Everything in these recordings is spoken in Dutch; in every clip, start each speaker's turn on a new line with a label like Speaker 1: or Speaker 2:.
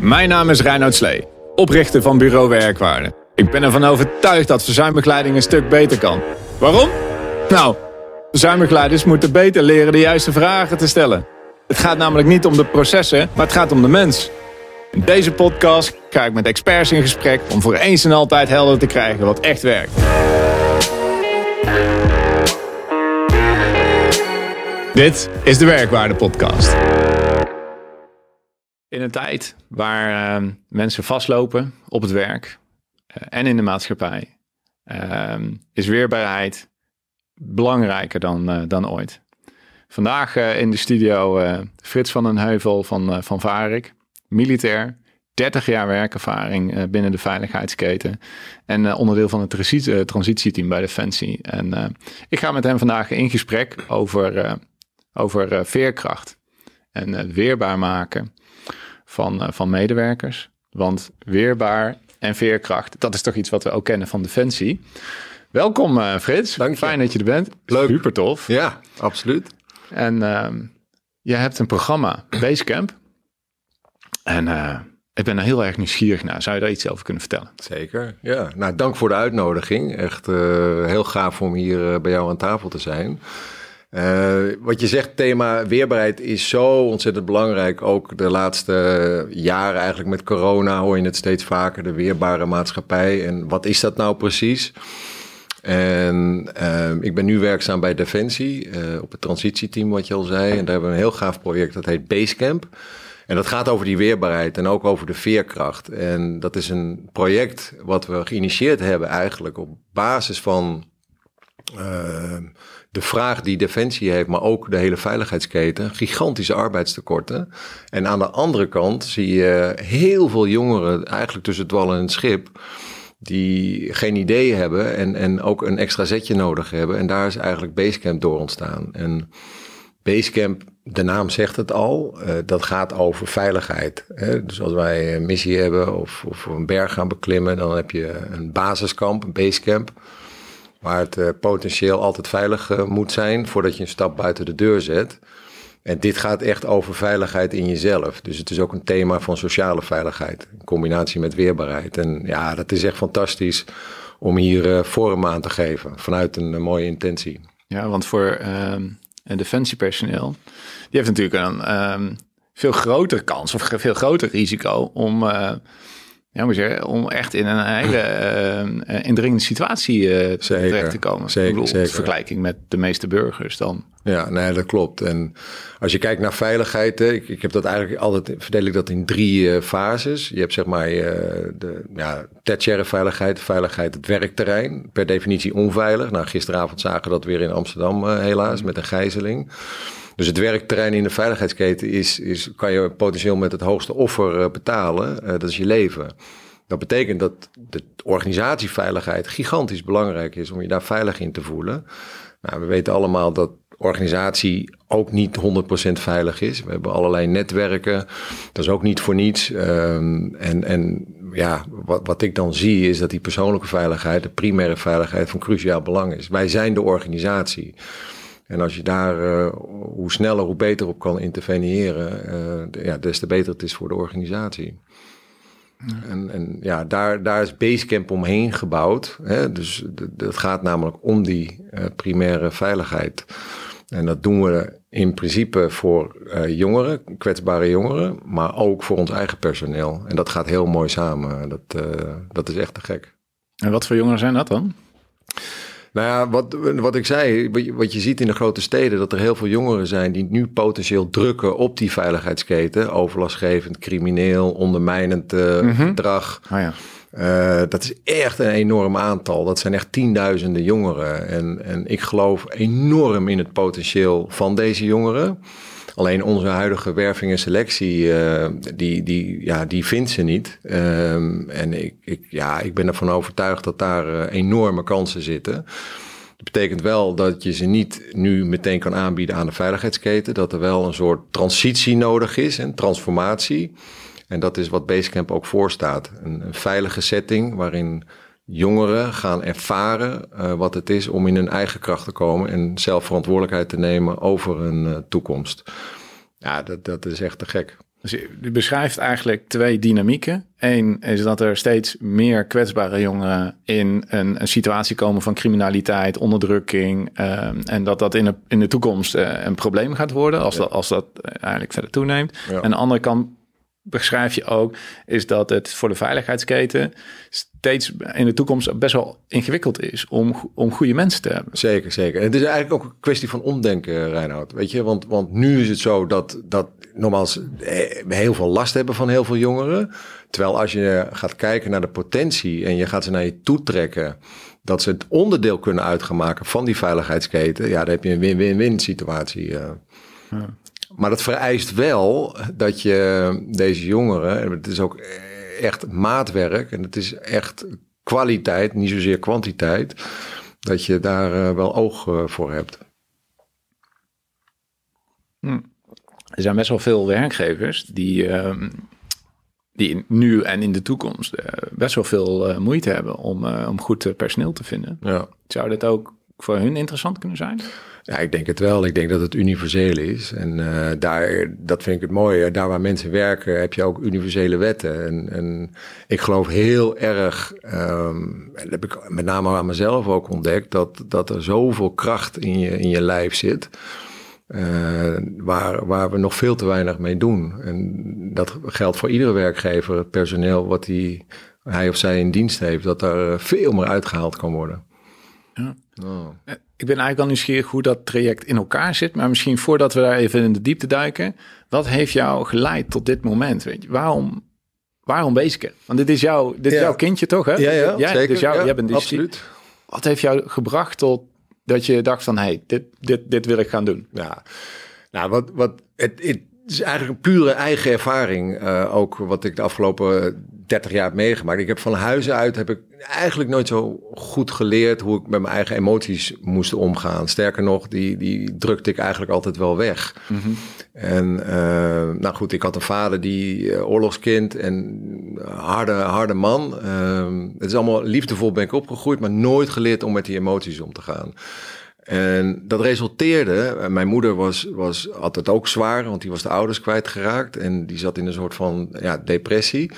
Speaker 1: Mijn naam is Reinoud Slee, oprichter van Bureau Werkwaarde. Ik ben ervan overtuigd dat verzuimbegeleiding een stuk beter kan. Waarom? Nou, verzuimbegeleiders moeten beter leren de juiste vragen te stellen. Het gaat namelijk niet om de processen, maar het gaat om de mens. In deze podcast ga ik met experts in gesprek om voor eens en altijd helder te krijgen wat echt werkt. Dit is de Werkwaarde Podcast. In een tijd waar uh, mensen vastlopen op het werk uh, en in de maatschappij, uh, is weerbaarheid belangrijker dan, uh, dan ooit. Vandaag in de studio Frits van den Heuvel van, van Varik, militair, 30 jaar werkervaring binnen de veiligheidsketen en onderdeel van het transitie, transitieteam bij Defensie. En ik ga met hem vandaag in gesprek over, over veerkracht en weerbaar maken van, uh, van medewerkers. Want weerbaar en veerkracht, dat is toch iets wat we ook kennen van Defensie. Welkom uh, Frits,
Speaker 2: Dank je.
Speaker 1: fijn dat je er bent. Leuk. Super tof.
Speaker 2: Ja, absoluut.
Speaker 1: En uh, je hebt een programma, Basecamp. En uh, ik ben er heel erg nieuwsgierig naar. Zou je daar iets over kunnen vertellen?
Speaker 2: Zeker, ja. Nou, dank voor de uitnodiging. Echt heel gaaf om hier bij jou aan tafel te zijn. Uh, wat je zegt, thema weerbaarheid is zo ontzettend belangrijk. Ook de laatste jaren eigenlijk met corona hoor je het steeds vaker, de weerbare maatschappij. En wat is dat nou precies? En uh, ik ben nu werkzaam bij Defensie op het transitieteam, wat je al zei. En daar hebben we een heel gaaf project, dat heet Basecamp. En dat gaat over die weerbaarheid en ook over de veerkracht. En dat is een project wat we geïnitieerd hebben eigenlijk op basis van de vraag die Defensie heeft, maar ook de hele veiligheidsketen, gigantische arbeidstekorten. En aan de andere kant zie je heel veel jongeren eigenlijk tussen het wal en het schip, die geen idee hebben en, en ook een extra zetje nodig hebben. En daar is eigenlijk Basecamp door ontstaan. En Basecamp, de naam zegt het al, uh, dat gaat over veiligheid. Hè? Dus als wij een missie hebben of, of een berg gaan beklimmen, dan heb je een basiskamp, een basecamp waar het uh, potentieel altijd veilig uh, moet zijn voordat je een stap buiten de deur zet. En dit gaat echt over veiligheid in jezelf. Dus het is ook een thema van sociale veiligheid, in combinatie met weerbaarheid. En ja, dat is echt fantastisch om hier uh, vorm aan te geven vanuit een mooie intentie.
Speaker 1: Ja, want voor een defensiepersoneel, die heeft natuurlijk een um, veel grotere kans of veel groter risico om ja, moet je, om echt in een hele uh, indringende situatie uh,
Speaker 2: zeker,
Speaker 1: terecht te komen.
Speaker 2: Zeker,
Speaker 1: bedoel,
Speaker 2: zeker.
Speaker 1: vergelijking met de meeste burgers dan.
Speaker 2: Ja, nee, dat klopt. En als je kijkt naar veiligheid, ik, ik heb dat eigenlijk altijd, verdeel ik dat in drie uh, fases. Je hebt zeg maar de ja, tertiaire veiligheid, veiligheid het werkterrein, per definitie onveilig. Nou, gisteravond zagen we dat weer in Amsterdam helaas, met een gijzeling. Dus het werkterrein in de veiligheidsketen is, is, kan je potentieel met het hoogste offer betalen. Uh, dat is je leven. Dat betekent dat de organisatieveiligheid gigantisch belangrijk is om je daar veilig in te voelen. Nou, we weten allemaal dat organisatie ook niet 100% veilig is. We hebben allerlei netwerken. Dat is ook niet voor niets. Um, en, en ja, wat, wat ik dan zie is dat die persoonlijke veiligheid, de primaire veiligheid van cruciaal belang is. Wij zijn de organisatie. En als je daar uh, hoe sneller, hoe beter op kan interveneren, uh, ja, des te beter het is voor de organisatie. Ja. En, en ja, daar, daar is Basecamp omheen gebouwd. Hè? Dus het gaat namelijk om die uh, primaire veiligheid. En dat doen we in principe voor jongeren, kwetsbare jongeren, maar ook voor ons eigen personeel. En dat gaat heel mooi samen. Dat, dat is echt te gek.
Speaker 1: En wat voor jongeren zijn dat dan?
Speaker 2: Nou ja, wat, wat ik zei, wat je ziet in de grote steden, dat er heel veel jongeren zijn die nu potentieel drukken op die veiligheidsketen. Overlastgevend, crimineel, ondermijnend uh, mm -hmm. gedrag.
Speaker 1: Oh ja.
Speaker 2: Uh, dat is echt een enorm aantal. Dat zijn echt tienduizenden jongeren. En, en ik geloof enorm in het potentieel van deze jongeren. Alleen onze huidige werving en selectie, uh, die, die, ja, die vindt ze niet. Um, en ik, ik, ja, ik ben ervan overtuigd dat daar uh, enorme kansen zitten. Dat betekent wel dat je ze niet nu meteen kan aanbieden aan de veiligheidsketen. Dat er wel een soort transitie nodig is, een transformatie. En dat is wat Basecamp ook voorstaat. Een veilige setting waarin jongeren gaan ervaren uh, wat het is om in hun eigen kracht te komen en zelf verantwoordelijkheid te nemen over hun uh, toekomst. Ja, dat, dat is echt te gek.
Speaker 1: Dus je beschrijft eigenlijk twee dynamieken. Eén is dat er steeds meer kwetsbare jongeren in een, een situatie komen van criminaliteit, onderdrukking. Um, en dat dat in de, in de toekomst uh, een probleem gaat worden als, dat, als dat eigenlijk verder toeneemt. Ja. En aan de andere kant beschrijf je ook, is dat het voor de veiligheidsketen steeds in de toekomst best wel ingewikkeld is om, om goede mensen te hebben.
Speaker 2: Zeker, zeker. En het is eigenlijk ook een kwestie van omdenken, Reinhard. Weet je, want, want nu is het zo dat, dat nogmaals we heel veel last hebben van heel veel jongeren. Terwijl als je gaat kijken naar de potentie en je gaat ze naar je toe trekken, dat ze het onderdeel kunnen uitgemaken van die veiligheidsketen, ja, dan heb je een win-win-win situatie. Ja. Maar dat vereist wel dat je deze jongeren, en het is ook echt maatwerk en het is echt kwaliteit, niet zozeer kwantiteit, dat je daar uh, wel oog uh, voor hebt.
Speaker 1: Hm. Er zijn best wel veel werkgevers die, uh, die nu en in de toekomst uh, best wel veel moeite hebben om, om goed personeel te vinden. Ja. Zou dit ook voor hun interessant kunnen zijn?
Speaker 2: Ja, ik denk het wel. Ik denk dat het universeel is. En uh, daar, dat vind ik het mooie. Daar waar mensen werken, heb je ook universele wetten. En, en ik geloof heel erg, um, dat heb ik met name aan mezelf ook ontdekt, dat, dat er zoveel kracht in je, in je lijf zit. Uh, waar, waar we nog veel te weinig mee doen. En dat geldt voor iedere werkgever, het personeel wat hij, hij of zij in dienst heeft, dat daar veel meer uitgehaald kan worden.
Speaker 1: Ja. Oh. Ik ben eigenlijk al nieuwsgierig hoe dat traject in elkaar zit. Maar misschien voordat we daar even in de diepte duiken. Wat heeft jou geleid tot dit moment? Weet je? Waarom, waarom Weesken? Want dit is, jouw, dit is jouw kindje toch? Hè?
Speaker 2: Ja, ja,
Speaker 1: ja
Speaker 2: zeker.
Speaker 1: Dus jou,
Speaker 2: ja,
Speaker 1: jij bent
Speaker 2: absoluut.
Speaker 1: Wat heeft jou gebracht tot dat je dacht van... hey, dit, dit, dit wil ik gaan doen?
Speaker 2: Ja, nou, wat, wat, het, het is eigenlijk een pure eigen ervaring. Uh, ook wat ik de afgelopen 30 jaar meegemaakt. Ik heb van huis uit heb ik eigenlijk nooit zo goed geleerd hoe ik met mijn eigen emoties moest omgaan. Sterker nog, die, die drukte ik eigenlijk altijd wel weg. Mm -hmm. En uh, nou goed, ik had een vader die uh, oorlogskind en harde, harde man. Uh, het is allemaal liefdevol ben ik opgegroeid, maar nooit geleerd om met die emoties om te gaan. En dat resulteerde, mijn moeder was, was, had het ook zwaar, want die was de ouders kwijtgeraakt en die zat in een soort van ja, depressie.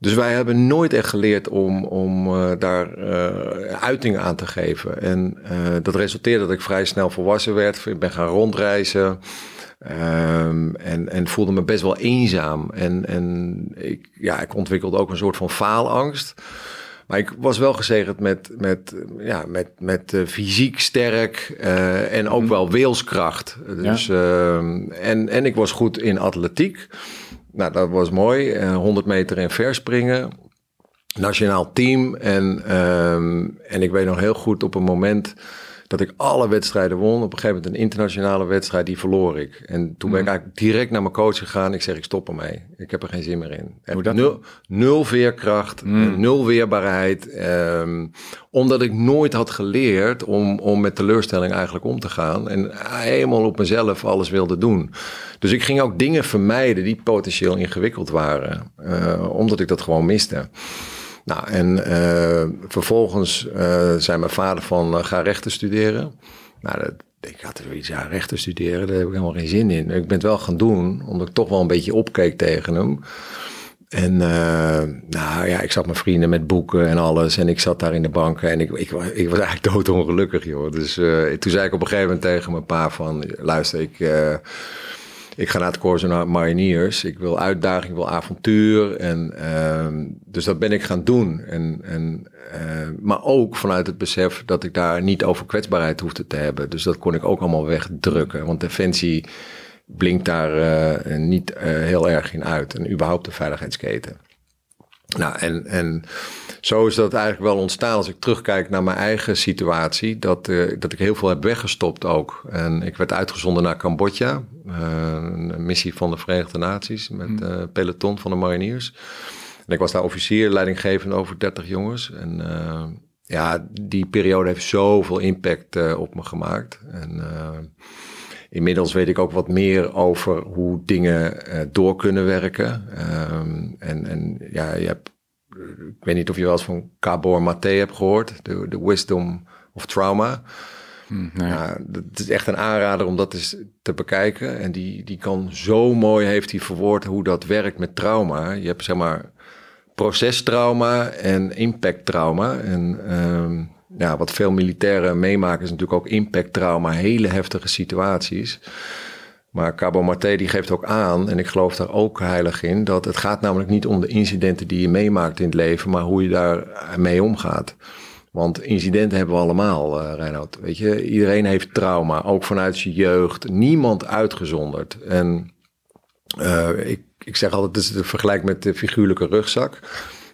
Speaker 2: Dus wij hebben nooit echt geleerd om, om uh, daar uh, uiting aan te geven. En uh, dat resulteerde dat ik vrij snel volwassen werd. Ik ben gaan rondreizen. Um, en, en voelde me best wel eenzaam. En, en ik, ja, ik ontwikkelde ook een soort van faalangst. Maar ik was wel gezegend met, met, ja, met, met uh, fysiek sterk uh, en ook wel wilskracht. Dus, ja. uh, en, en ik was goed in atletiek. Nou, dat was mooi. Uh, 100 meter en verspringen. Nationaal team. En, um, en ik weet nog heel goed op een moment dat ik alle wedstrijden won. Op een gegeven moment een internationale wedstrijd, die verloor ik. En toen ben ik eigenlijk direct naar mijn coach gegaan. Ik zeg, ik stop ermee. Ik heb er geen zin meer in.
Speaker 1: Hoe dat
Speaker 2: nul, nul veerkracht, mm. nul weerbaarheid. Um, omdat ik nooit had geleerd om, om met teleurstelling eigenlijk om te gaan. En helemaal op mezelf alles wilde doen. Dus ik ging ook dingen vermijden die potentieel ingewikkeld waren. Uh, omdat ik dat gewoon miste. Nou, en uh, vervolgens uh, zei mijn vader van uh, ga rechten studeren. Nou, dat, ik had zoiets, ja, rechten studeren, daar heb ik helemaal geen zin in. Ik ben het wel gaan doen, omdat ik toch wel een beetje opkeek tegen hem. En nou ja, ik zat met vrienden met boeken en alles. En ik zat daar in de banken en ik, ik, ik was eigenlijk doodongelukkig, joh. Dus toen zei ik op een gegeven moment tegen mijn pa van... luister, ik ik ga naar het Corso naar Mariniers. Ik wil uitdaging, ik wil avontuur. En, uh, dus dat ben ik gaan doen. En, en, uh, maar ook vanuit het besef dat ik daar niet over kwetsbaarheid hoefde te hebben. Dus dat kon ik ook allemaal wegdrukken. Want Defensie blinkt daar uh, niet heel erg in uit. En überhaupt de veiligheidsketen. Nou, en, en zo is dat eigenlijk wel ontstaan als ik terugkijk naar mijn eigen situatie. Dat, uh, dat ik heel veel heb weggestopt ook. En ik werd uitgezonden naar Cambodja. Uh, een missie van de Verenigde Naties met uh, peloton van de mariniers. En ik was daar officier, leidinggevend over 30 jongens. En ja, die periode heeft zoveel impact op me gemaakt. En inmiddels weet ik ook wat meer over hoe dingen door kunnen werken. Um, en, en ja, je hebt ik weet niet of je wel eens van Gabor Mate hebt gehoord, de, de Wisdom of Trauma.
Speaker 1: Hm, nee.
Speaker 2: Ja, het is echt een aanrader om dat eens te bekijken. En die, die kan zo mooi, heeft hij verwoord hoe dat werkt met trauma. Je hebt zeg maar procestrauma en impacttrauma. En ehm, ja, wat veel militairen meemaken is natuurlijk ook impacttrauma. Hele heftige situaties. Maar Cabo Mate die geeft ook aan, en ik geloof daar ook heilig in, dat het gaat namelijk niet om de incidenten die je meemaakt in het leven, maar hoe je daar mee omgaat. Want incidenten hebben we allemaal, uh, Reinoud. Weet je, iedereen heeft trauma, ook vanuit zijn jeugd. Niemand uitgezonderd. En uh, ik, ik zeg altijd, het vergelijk met de figuurlijke rugzak.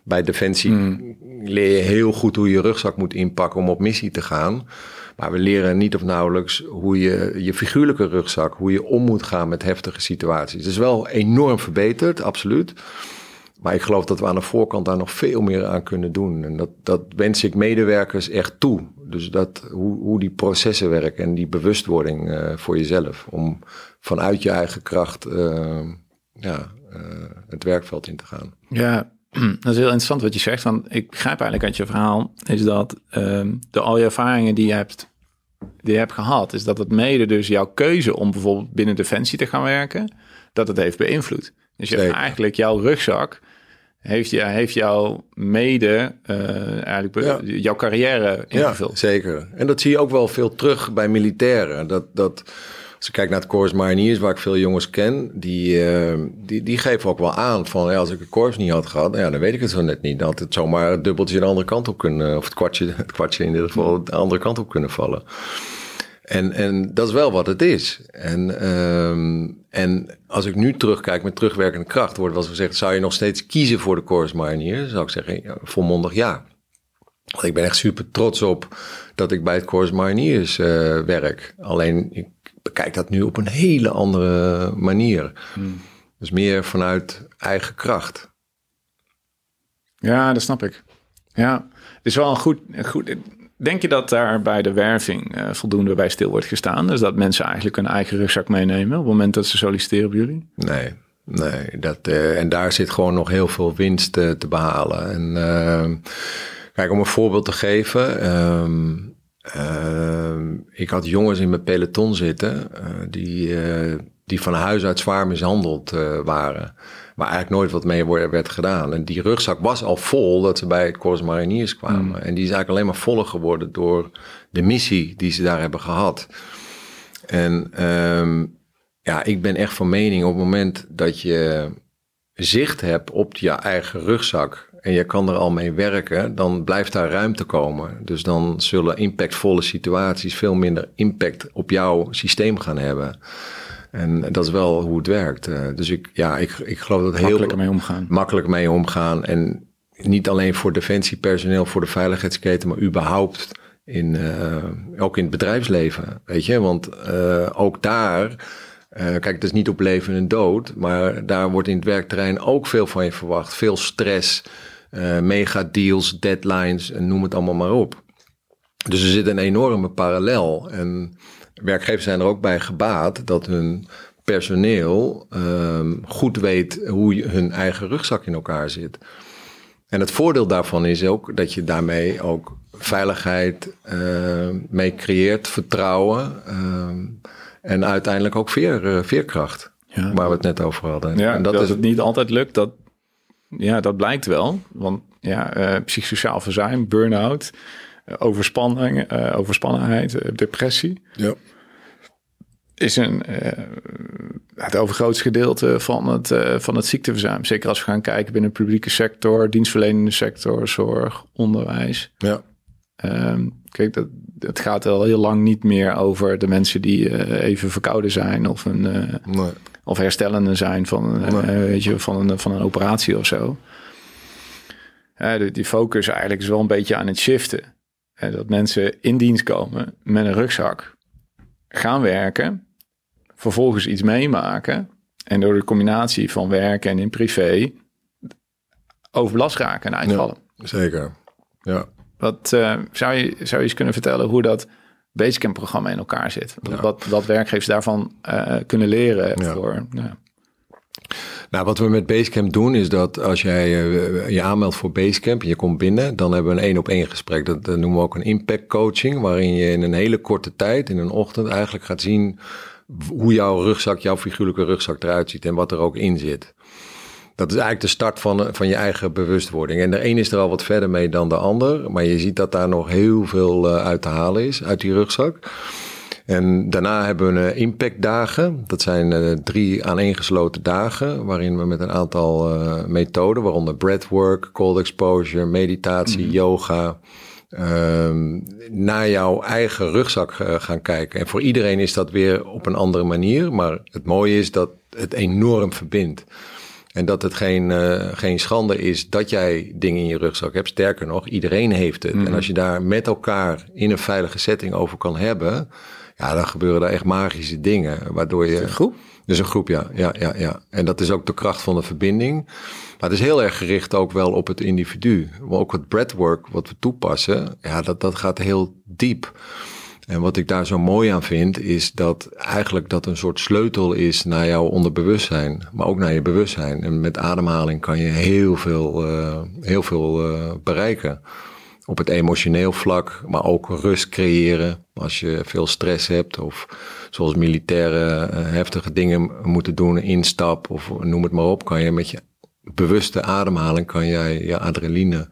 Speaker 2: Bij Defensie mm. leer je heel goed hoe je rugzak moet inpakken om op missie te gaan. Maar we leren niet of nauwelijks hoe je je figuurlijke rugzak, hoe je om moet gaan met heftige situaties. Het is wel enorm verbeterd, absoluut. Maar ik geloof dat we aan de voorkant daar nog veel meer aan kunnen doen. En dat, dat wens ik medewerkers echt toe. Dus dat, hoe, hoe die processen werken en die bewustwording uh, voor jezelf. Om vanuit je eigen kracht uh, ja, uh, het werkveld in te gaan.
Speaker 1: Ja, dat is heel interessant wat je zegt. Want ik begrijp eigenlijk uit je verhaal, is dat um, door al je ervaringen die je hebt, die je hebt gehad, is dat het mede dus jouw keuze om bijvoorbeeld binnen Defensie te gaan werken, dat het heeft beïnvloed. Dus je hebt eigenlijk jouw rugzak heeft, je, heeft jouw mede uh, eigenlijk ja. jouw carrière ingevuld.
Speaker 2: Ja, zeker. En dat zie je ook wel veel terug bij militairen. Dat, dat als ik kijk naar het Corps Mariniers, waar ik veel jongens ken, die, uh, die, die geven ook wel aan van ja, als ik een Corps niet had gehad, ja, dan weet ik het zo net niet. Had het zomaar het dubbeltje de andere kant op kunnen, of het kwartje, het kwartje in dit geval de andere kant op kunnen vallen. En, en dat is wel wat het is. En, um, en als ik nu terugkijk met terugwerkende kracht, wordt wel gezegd: zou je nog steeds kiezen voor de Corps Mariniers? Zou ik zeggen, ja, volmondig ja. Want ik ben echt super trots op dat ik bij het Corps Mariniers uh, werk. Alleen ik bekijk dat nu op een hele andere manier. Hmm. Dus meer vanuit eigen kracht.
Speaker 1: Ja, dat snap ik. Ja, het is wel een goed, goed. Denk je dat daar bij de werving uh, voldoende bij stil wordt gestaan? Dus dat mensen eigenlijk hun eigen rugzak meenemen op het moment dat ze solliciteren op jullie?
Speaker 2: Nee, nee. Dat, uh, en daar zit gewoon nog heel veel winst uh, te behalen. En kijk, om een voorbeeld te geven. Um, ik had jongens in mijn peloton zitten die, die van huis uit zwaar mishandeld waren. Waar eigenlijk nooit wat mee werd gedaan. En die rugzak was al vol dat ze bij het Corps Mariniers kwamen. Mm. En die is eigenlijk alleen maar voller geworden door de missie die ze daar hebben gehad. En um, ja, ik ben echt van mening op het moment dat je zicht hebt op je eigen rugzak en je kan er al mee werken, dan blijft daar ruimte komen. Dus dan zullen impactvolle situaties veel minder impact op jouw systeem gaan hebben. En dat is wel hoe het werkt. Uh, dus ik, ja, ik, ik geloof dat heel...
Speaker 1: Makkelijker mee omgaan.
Speaker 2: Makkelijk mee omgaan. En niet alleen voor defensiepersoneel, voor de veiligheidsketen, maar überhaupt in, uh, ook in het bedrijfsleven. Weet je, want uh, ook daar... kijk, het is niet op leven en dood, maar daar wordt in het werkterrein ook veel van je verwacht. Veel stress, mega deals, deadlines, en noem het allemaal maar op. Dus er zit een enorme parallel. En werkgevers zijn er ook bij gebaat dat hun personeel um, goed weet hoe hun eigen rugzak in elkaar zit. En het voordeel daarvan is ook dat je daarmee ook veiligheid uh, mee creëert, vertrouwen uh, en uiteindelijk ook veer, uh, veerkracht. Ja. Waar we het net over hadden.
Speaker 1: Ja,
Speaker 2: en
Speaker 1: dat, dat is, het niet altijd lukt, dat, ja, dat blijkt wel. Want ja, uh, psychosociaal verzuim, burn-out, overspanning, uh, overspannenheid, depressie.
Speaker 2: Ja
Speaker 1: is een, het overgrootste gedeelte van het, van het ziekteverzuim. Zeker als we gaan kijken binnen de publieke sector, dienstverlenende sector, zorg, onderwijs.
Speaker 2: Ja.
Speaker 1: Um, kijk, dat, het gaat al heel lang niet meer over de mensen die even verkouden zijn of, een,
Speaker 2: nee.
Speaker 1: Of herstellende zijn van, nee. weet je, van, een, van een operatie of zo. die, die focus eigenlijk is wel een beetje aan het shiften. dat mensen in dienst komen met een rugzak gaan werken vervolgens iets meemaken en door de combinatie van werken en in privé overbelast raken en uitvallen.
Speaker 2: Ja, zeker, ja.
Speaker 1: Wat uh, zou, je, zou je eens kunnen vertellen hoe dat Basecamp-programma in elkaar zit? Ja. Wat, wat werkgevers daarvan uh, kunnen leren
Speaker 2: ja.
Speaker 1: voor... Ja.
Speaker 2: Nou, wat we met Basecamp doen is dat als jij uh, je aanmeldt voor Basecamp en je komt binnen, dan hebben we een één op één gesprek. Dat, dat, noemen we ook een impact coaching, waarin je in een hele korte tijd, in een ochtend, eigenlijk gaat zien hoe jouw rugzak, jouw figuurlijke rugzak eruit ziet en wat er ook in zit. Dat is eigenlijk de start van, van je eigen bewustwording. En de een is er al wat verder mee dan de ander, maar je ziet dat daar nog heel veel uh, uit te halen is uit die rugzak. En daarna hebben we impactdagen. Dat zijn drie aaneengesloten dagen, waarin we met een aantal uh, methoden, waaronder breathwork, cold exposure, meditatie, mm. yoga, um, naar jouw eigen rugzak uh, gaan kijken. En voor iedereen is dat weer op een andere manier, maar het mooie is dat het enorm verbindt. En dat het geen, uh, geen schande is dat jij dingen in je rugzak hebt. Sterker nog, iedereen heeft het. Mm. En als je daar met elkaar in een veilige setting over kan hebben, ja, dan gebeuren er echt magische dingen. Waardoor je.
Speaker 1: Een groep?
Speaker 2: Dus een groep, ja, ja, ja, ja. En dat is ook de kracht van de verbinding. Maar het is heel erg gericht ook wel op het individu. Maar ook het breathwork wat we toepassen, ja, dat, dat gaat heel diep. En wat ik daar zo mooi aan vind, is dat eigenlijk dat een soort sleutel is naar jouw onderbewustzijn, maar ook naar je bewustzijn. En met ademhaling kan je heel veel, uh, heel veel uh, bereiken op het emotioneel vlak, maar ook rust creëren als je veel stress hebt of zoals militairen uh, heftige dingen moeten doen, instap of noem het maar op, kan je met je bewuste ademhaling kan jij je adrenaline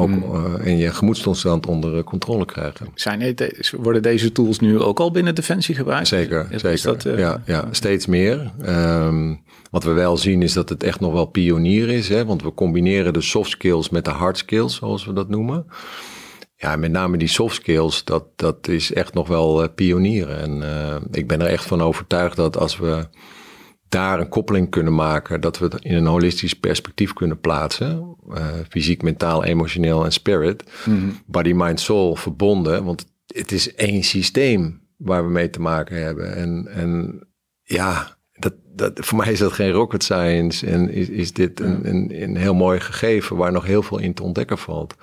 Speaker 2: ook mm. uh, en je gemoedstoestand onder controle krijgen.
Speaker 1: Zijn worden deze tools nu ook al binnen Defensie gebruikt?
Speaker 2: Zeker, is, zeker. Is dat, uh, ja, ja, steeds meer. Um, wat we wel zien is dat het echt nog wel pionier is, hè, want we combineren de soft skills met de hard skills, zoals we dat noemen. Ja, met name die soft skills, dat, dat is echt nog wel pionieren. En uh, ik ben er echt van overtuigd dat als we daar een koppeling kunnen maken, dat we het in een holistisch perspectief kunnen plaatsen. Uh, fysiek, mentaal, emotioneel en spirit. Mm -hmm. Body, mind, soul verbonden. Want het is één systeem waar we mee te maken hebben. En, en ja, dat, dat, voor mij is dat geen rocket science. En is, is dit een, een, een heel mooi gegeven waar nog heel veel in te ontdekken valt.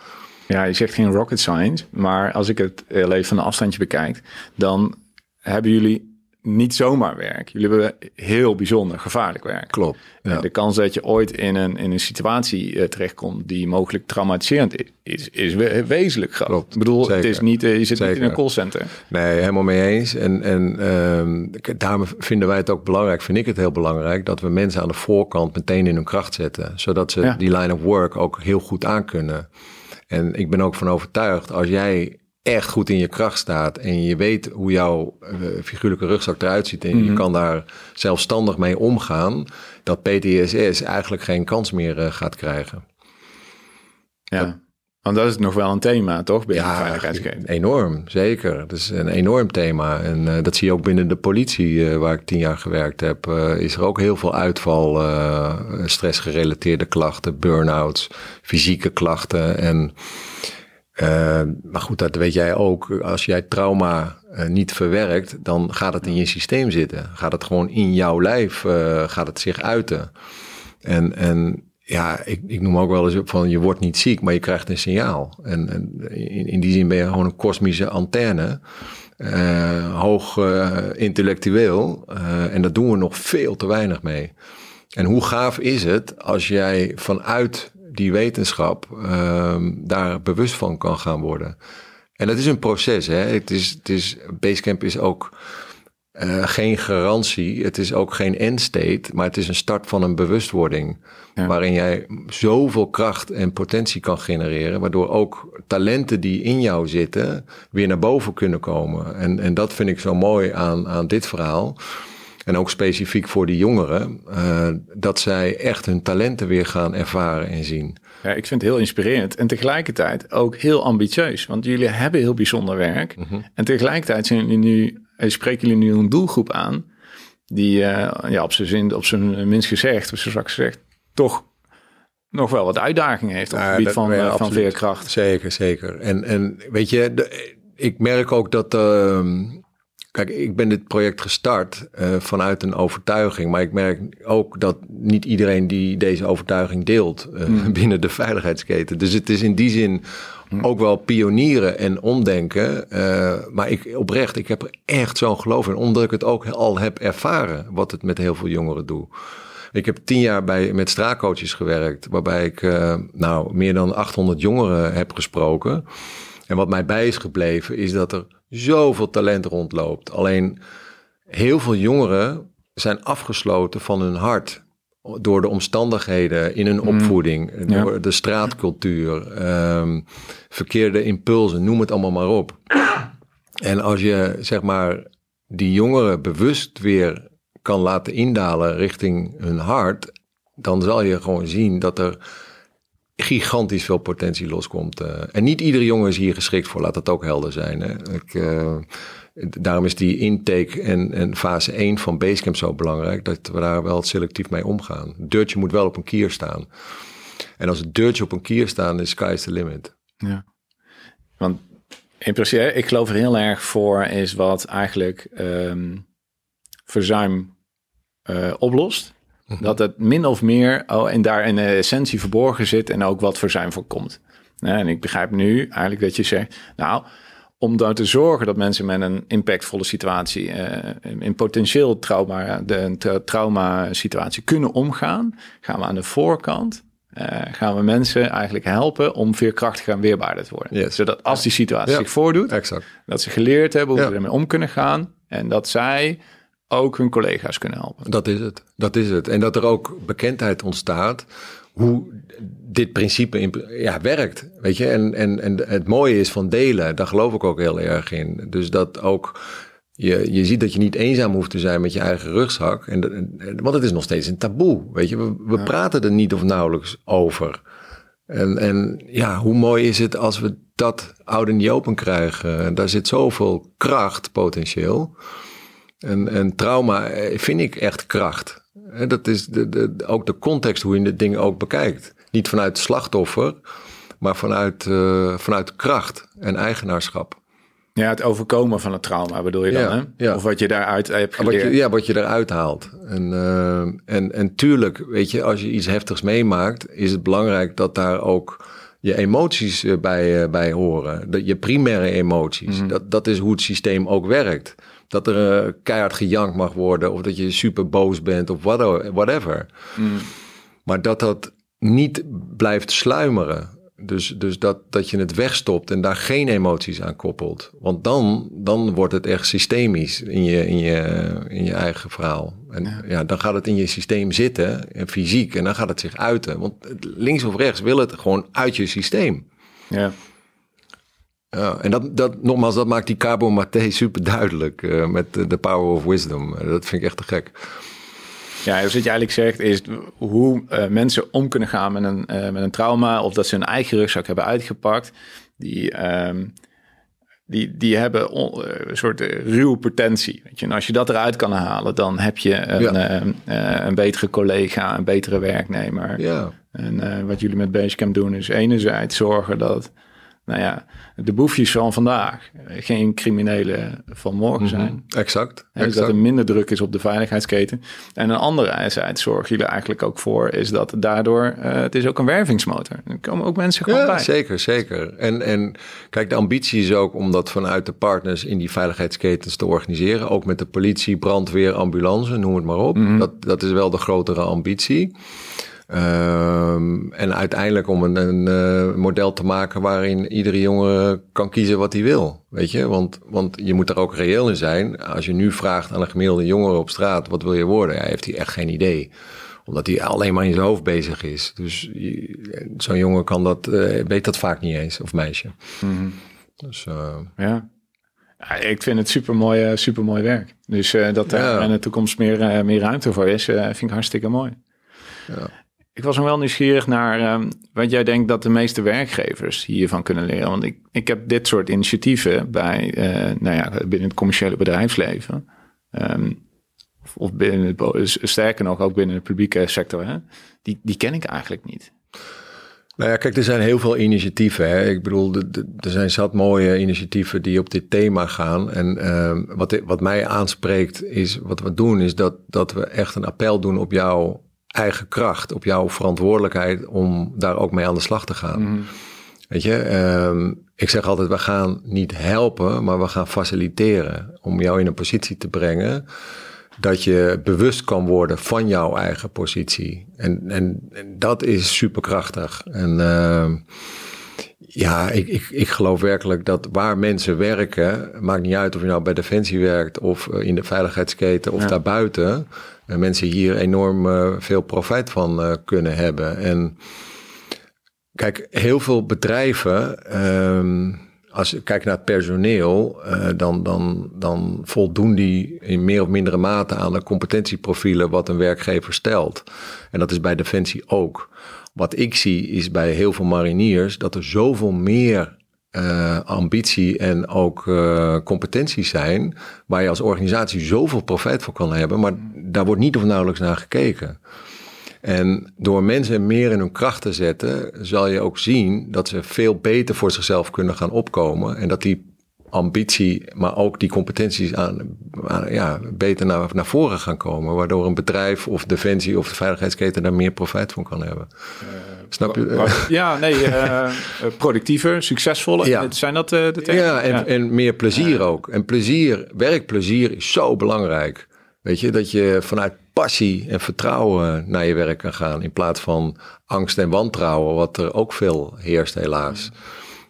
Speaker 1: Ja, je zegt geen rocket science, maar als ik het even van een afstandje bekijk, dan hebben jullie niet zomaar werk. Jullie hebben heel bijzonder gevaarlijk werk.
Speaker 2: Klopt.
Speaker 1: Ja. De kans dat je ooit in een, in een situatie uh, terechtkomt die mogelijk traumatiserend is, is we wezenlijk groot. Klopt. Ik bedoel, Zeker. het is niet, uh, je zit Zeker. niet in een callcenter.
Speaker 2: Nee, helemaal mee eens. En, en um, daarom vinden wij het ook belangrijk, vind ik het heel belangrijk, dat we mensen aan de voorkant meteen in hun kracht zetten. Zodat ze ja. die line of work ook heel goed aankunnen. En ik ben ook van overtuigd, als jij echt goed in je kracht staat en je weet hoe jouw uh, figuurlijke rugzak eruit ziet en mm -hmm. je kan daar zelfstandig mee omgaan, dat PTSS eigenlijk geen kans meer uh, gaat krijgen.
Speaker 1: Ja. Dat, want dat is nog wel een thema, toch? Binnen
Speaker 2: ja, enorm, zeker. Dat is een enorm thema. En uh, dat zie je ook binnen de politie, uh, waar ik tien jaar gewerkt heb. Uh, is er ook heel veel uitval, stressgerelateerde klachten, burn-outs, fysieke klachten. En uh, maar goed, dat weet jij ook. Als jij trauma uh, niet verwerkt, dan gaat het in je systeem zitten. Gaat het gewoon in jouw lijf, uh, gaat het zich uiten. En, en ja, ik, ik noem ook wel eens op van je wordt niet ziek, maar je krijgt een signaal. En, en in, in die zin ben je gewoon een kosmische antenne. hoog intellectueel. en daar doen we nog veel te weinig mee. En hoe gaaf is het als jij vanuit die wetenschap um, daar bewust van kan gaan worden. En dat is een proces. Hè? Het is, het is, Basecamp is ook uh, geen garantie. Het is ook geen end state, maar het is een start van een bewustwording. Ja. Waarin jij zoveel kracht en potentie kan genereren. Waardoor ook talenten die in jou zitten weer naar boven kunnen komen. En, en dat vind ik zo mooi aan, aan dit verhaal en ook specifiek voor die jongeren, uh, dat zij echt hun talenten weer gaan ervaren en zien.
Speaker 1: Ja, ik vind het heel inspirerend en tegelijkertijd ook heel ambitieus, want jullie hebben heel bijzonder werk. Mm -hmm. En tegelijkertijd zijn jullie nu, eh, spreken jullie nu een doelgroep aan die uh, ja, op zijn zin, op zijn minst gezegd, op zijn zwak gezegd, toch nog wel wat uitdagingen heeft op het gebied van, van veerkracht.
Speaker 2: Zeker, zeker. En, en weet je, de, ik merk ook dat uh, Kijk, ik ben dit project gestart uh, vanuit een overtuiging. Maar ik merk ook dat niet iedereen die deze overtuiging deelt uh, mm. binnen de veiligheidsketen. Dus het is in die zin mm. ook wel pionieren en omdenken. Uh, maar ik oprecht, ik heb er echt zo'n geloof in. Omdat ik het ook al heb ervaren wat het met heel veel jongeren doet. Ik heb tien jaar bij, met straatcoaches gewerkt, waarbij ik nou, meer dan 800 jongeren heb gesproken. En wat mij bij is gebleven, is dat er zoveel talent rondloopt. Alleen heel veel jongeren zijn afgesloten van hun hart door de omstandigheden in hun mm. opvoeding, door de straatcultuur, um, verkeerde impulsen, noem het allemaal maar op. En als je zeg maar die jongeren bewust weer kan laten indalen richting hun hart, dan zal je gewoon zien dat er gigantisch veel potentie loskomt. Uh, en niet iedere jongen is hier geschikt voor, laat dat ook helder zijn. Hè. Ik, uh, daarom is die intake en, en fase 1 van Basecamp zo belangrijk, dat we daar wel selectief mee omgaan. Het deurtje moet wel op een kier staan. En als het deurtje op een kier staat, is sky's the limit.
Speaker 1: Ja, want in principe, ik geloof er heel erg voor, is wat eigenlijk um, verzuim uh, oplost. Mhm. Dat het min of meer oh, en daar in de essentie verborgen zit en ook wat verzuim voorkomt. Ja, en ik begrijp nu eigenlijk dat je zegt, nou, om dan te zorgen dat mensen met een impactvolle situatie, uh, in potentieel trauma, de trauma situatie kunnen omgaan, gaan we aan de voorkant uh, gaan we mensen eigenlijk helpen om veerkrachtiger en weerbaarder te worden. Zodat als die situatie zich voordoet,
Speaker 2: exact.
Speaker 1: dat ze geleerd hebben hoe ze ermee om kunnen gaan en dat zij ook hun collega's kunnen helpen.
Speaker 2: Dat is het. Dat is het. En dat er ook bekendheid ontstaat hoe dit principe in, ja, werkt. Weet je, en, en, en het mooie is van delen, daar geloof ik ook heel erg in. Dus dat ook je, je ziet dat je niet eenzaam hoeft te zijn met je eigen rugzak. En, en want het is nog steeds een taboe. Weet je, we, we praten er niet of nauwelijks over. En, en ja, hoe mooi is het als we dat oude niet open krijgen? Daar zit zoveel kracht potentieel. En, en trauma eh, vind ik echt kracht. Dat is de, de, ook de context hoe je dit ding ook bekijkt. Niet vanuit slachtoffer, maar vanuit, uh, vanuit kracht en eigenaarschap.
Speaker 1: Ja, het overkomen van het trauma bedoel je dan, hè? Ja. Of wat je daaruit hebt geleerd.
Speaker 2: Wat je, ja, wat je eruit haalt. En, uh, en, en tuurlijk, weet je, als je iets heftigs meemaakt... is het belangrijk dat daar ook je emoties bij, bij horen. De, je primaire emoties. Mm dat, dat is hoe het systeem ook werkt dat er uh, keihard gejankt mag worden of dat je super boos bent of whatever. Mm. Maar dat dat niet blijft sluimeren. Dus, dus dat, dat je het wegstopt en daar geen emoties aan koppelt. Want dan, dan wordt het echt systemisch in je, in je, in je eigen verhaal. En ja. dan gaat het in je systeem zitten, en fysiek, en dan gaat het zich uiten. Want links of rechts wil het gewoon uit je systeem.
Speaker 1: Ja.
Speaker 2: Ja, en dat, dat, nogmaals, dat maakt die Cabo Mate super duidelijk uh, met de power of wisdom. Dat vind ik echt te gek.
Speaker 1: Ja, dus wat je eigenlijk zegt is hoe uh, mensen om kunnen gaan met een, met een trauma of dat ze hun eigen rugzak hebben uitgepakt. Die, um, die, die hebben on, een soort ruwe potentie. Weet je? En als je dat eruit kan halen, dan heb je een, ja. een betere collega, een betere werknemer.
Speaker 2: Ja.
Speaker 1: En wat jullie met Basecamp doen is enerzijds zorgen dat nou ja, de boefjes van vandaag geen criminelen van morgen mhm. zijn.
Speaker 2: Exact.
Speaker 1: En dat er minder druk is op de veiligheidsketen. En een andere zijde zorgen jullie eigenlijk ook voor, is dat daardoor, uh, het is ook een wervingsmotor. Er komen ook mensen gewoon
Speaker 2: ja,
Speaker 1: bij.
Speaker 2: Zeker, zeker. En, en kijk, de ambitie is ook om dat vanuit de partners in die veiligheidsketens te organiseren. Ook met de politie, brandweer, ambulance, noem het maar op. Mhm. dat, dat is wel de grotere ambitie. Um, en uiteindelijk om een, een uh, model te maken waarin iedere jongen kan kiezen wat hij wil. Weet je, want, want je moet er ook reëel in zijn. Als je nu vraagt aan een gemiddelde jongere op straat: wat wil je worden? Ja, heeft hij echt geen idee omdat hij alleen maar in zijn hoofd bezig is. Dus zo'n jongen kan dat, uh, weet dat vaak niet eens, of meisje.
Speaker 1: Mm -hmm. Dus, uh, ja. ja. Ik vind het super mooi, super mooi werk. Dus uh, dat er ja. in de toekomst meer, meer ruimte voor is, vind ik hartstikke mooi.
Speaker 2: Ja.
Speaker 1: Ik was nog wel nieuwsgierig naar um, wat jij denkt dat de meeste werkgevers hiervan kunnen leren. Want ik, ik heb dit soort initiatieven bij, uh, nou ja, binnen het commerciële bedrijfsleven. Um, of binnen het, sterker nog, ook binnen de publieke sector. Hè? Die, die ken ik eigenlijk niet.
Speaker 2: Nou ja, kijk, er zijn heel veel initiatieven. Hè. Ik bedoel, er zijn zat mooie initiatieven die op dit thema gaan. En uh, wat, wat mij aanspreekt is, wat we doen, is dat, dat we echt een appel doen op jouw eigen kracht, op jouw verantwoordelijkheid om daar ook mee aan de slag te gaan. Mm. Weet je, um, ik zeg altijd, we gaan niet helpen, maar we gaan faciliteren om jou in een positie te brengen dat je bewust kan worden van jouw eigen positie. En, en, dat is superkrachtig. En uh, ja, ik, ik, ik geloof werkelijk dat waar mensen werken, maakt niet uit of je nou bij Defensie werkt of in de veiligheidsketen of daarbuiten, mensen hier enorm uh, veel profijt van uh, kunnen hebben. En kijk, heel veel bedrijven. Um, als je kijkt naar het personeel, dan, dan, dan voldoen die in meer of mindere mate aan de competentieprofielen wat een werkgever stelt. En dat is bij Defensie ook. Wat ik zie is bij heel veel mariniers dat er zoveel meer uh, ambitie en ook uh, competenties zijn, waar je als organisatie zoveel profijt voor kan hebben, maar daar wordt niet of nauwelijks naar gekeken. En door mensen meer in hun kracht te zetten, zal je ook zien dat ze veel beter voor zichzelf kunnen gaan opkomen. En dat die ambitie, maar ook die competenties aan, ja, beter naar, naar voren gaan komen. Waardoor een bedrijf of defensie of de veiligheidsketen daar meer profijt van kan hebben. Snap je?
Speaker 1: Ja, nee, uh, productiever, succesvoller. Ja. Zijn dat uh, de
Speaker 2: termen? Ja, en, ja. en meer plezier ook. En plezier, werkplezier is zo belangrijk. Weet je, dat je vanuit passie en vertrouwen naar je werk kan gaan. In plaats van angst en wantrouwen, wat er ook veel heerst helaas.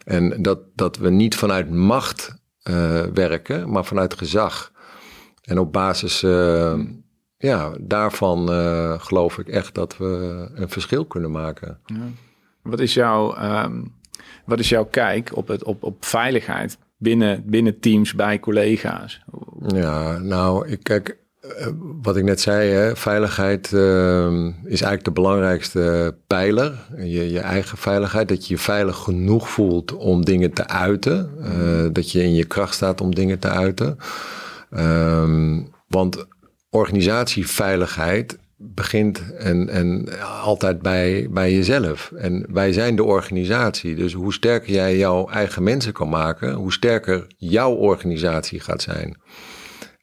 Speaker 2: En dat, dat we niet vanuit macht uh, werken, maar vanuit gezag. En op basis uh, ja, daarvan uh, geloof ik echt dat we een verschil kunnen maken. Ja.
Speaker 1: Wat, is jouw, um, wat is jouw kijk op, het, op, op veiligheid binnen, binnen teams, bij collega's?
Speaker 2: Ja, nou, ik kijk eh, wat ik net zei, hè, veiligheid uh, is eigenlijk de belangrijkste pijler. Je, je, eigen veiligheid, dat je je veilig genoeg voelt om dingen te uiten. Uh, dat je in je kracht staat om dingen te uiten. Um, want organisatieveiligheid begint en, en altijd bij, bij jezelf. En wij zijn de organisatie. Dus hoe sterker jij jouw eigen mensen kan maken, hoe sterker jouw organisatie gaat zijn.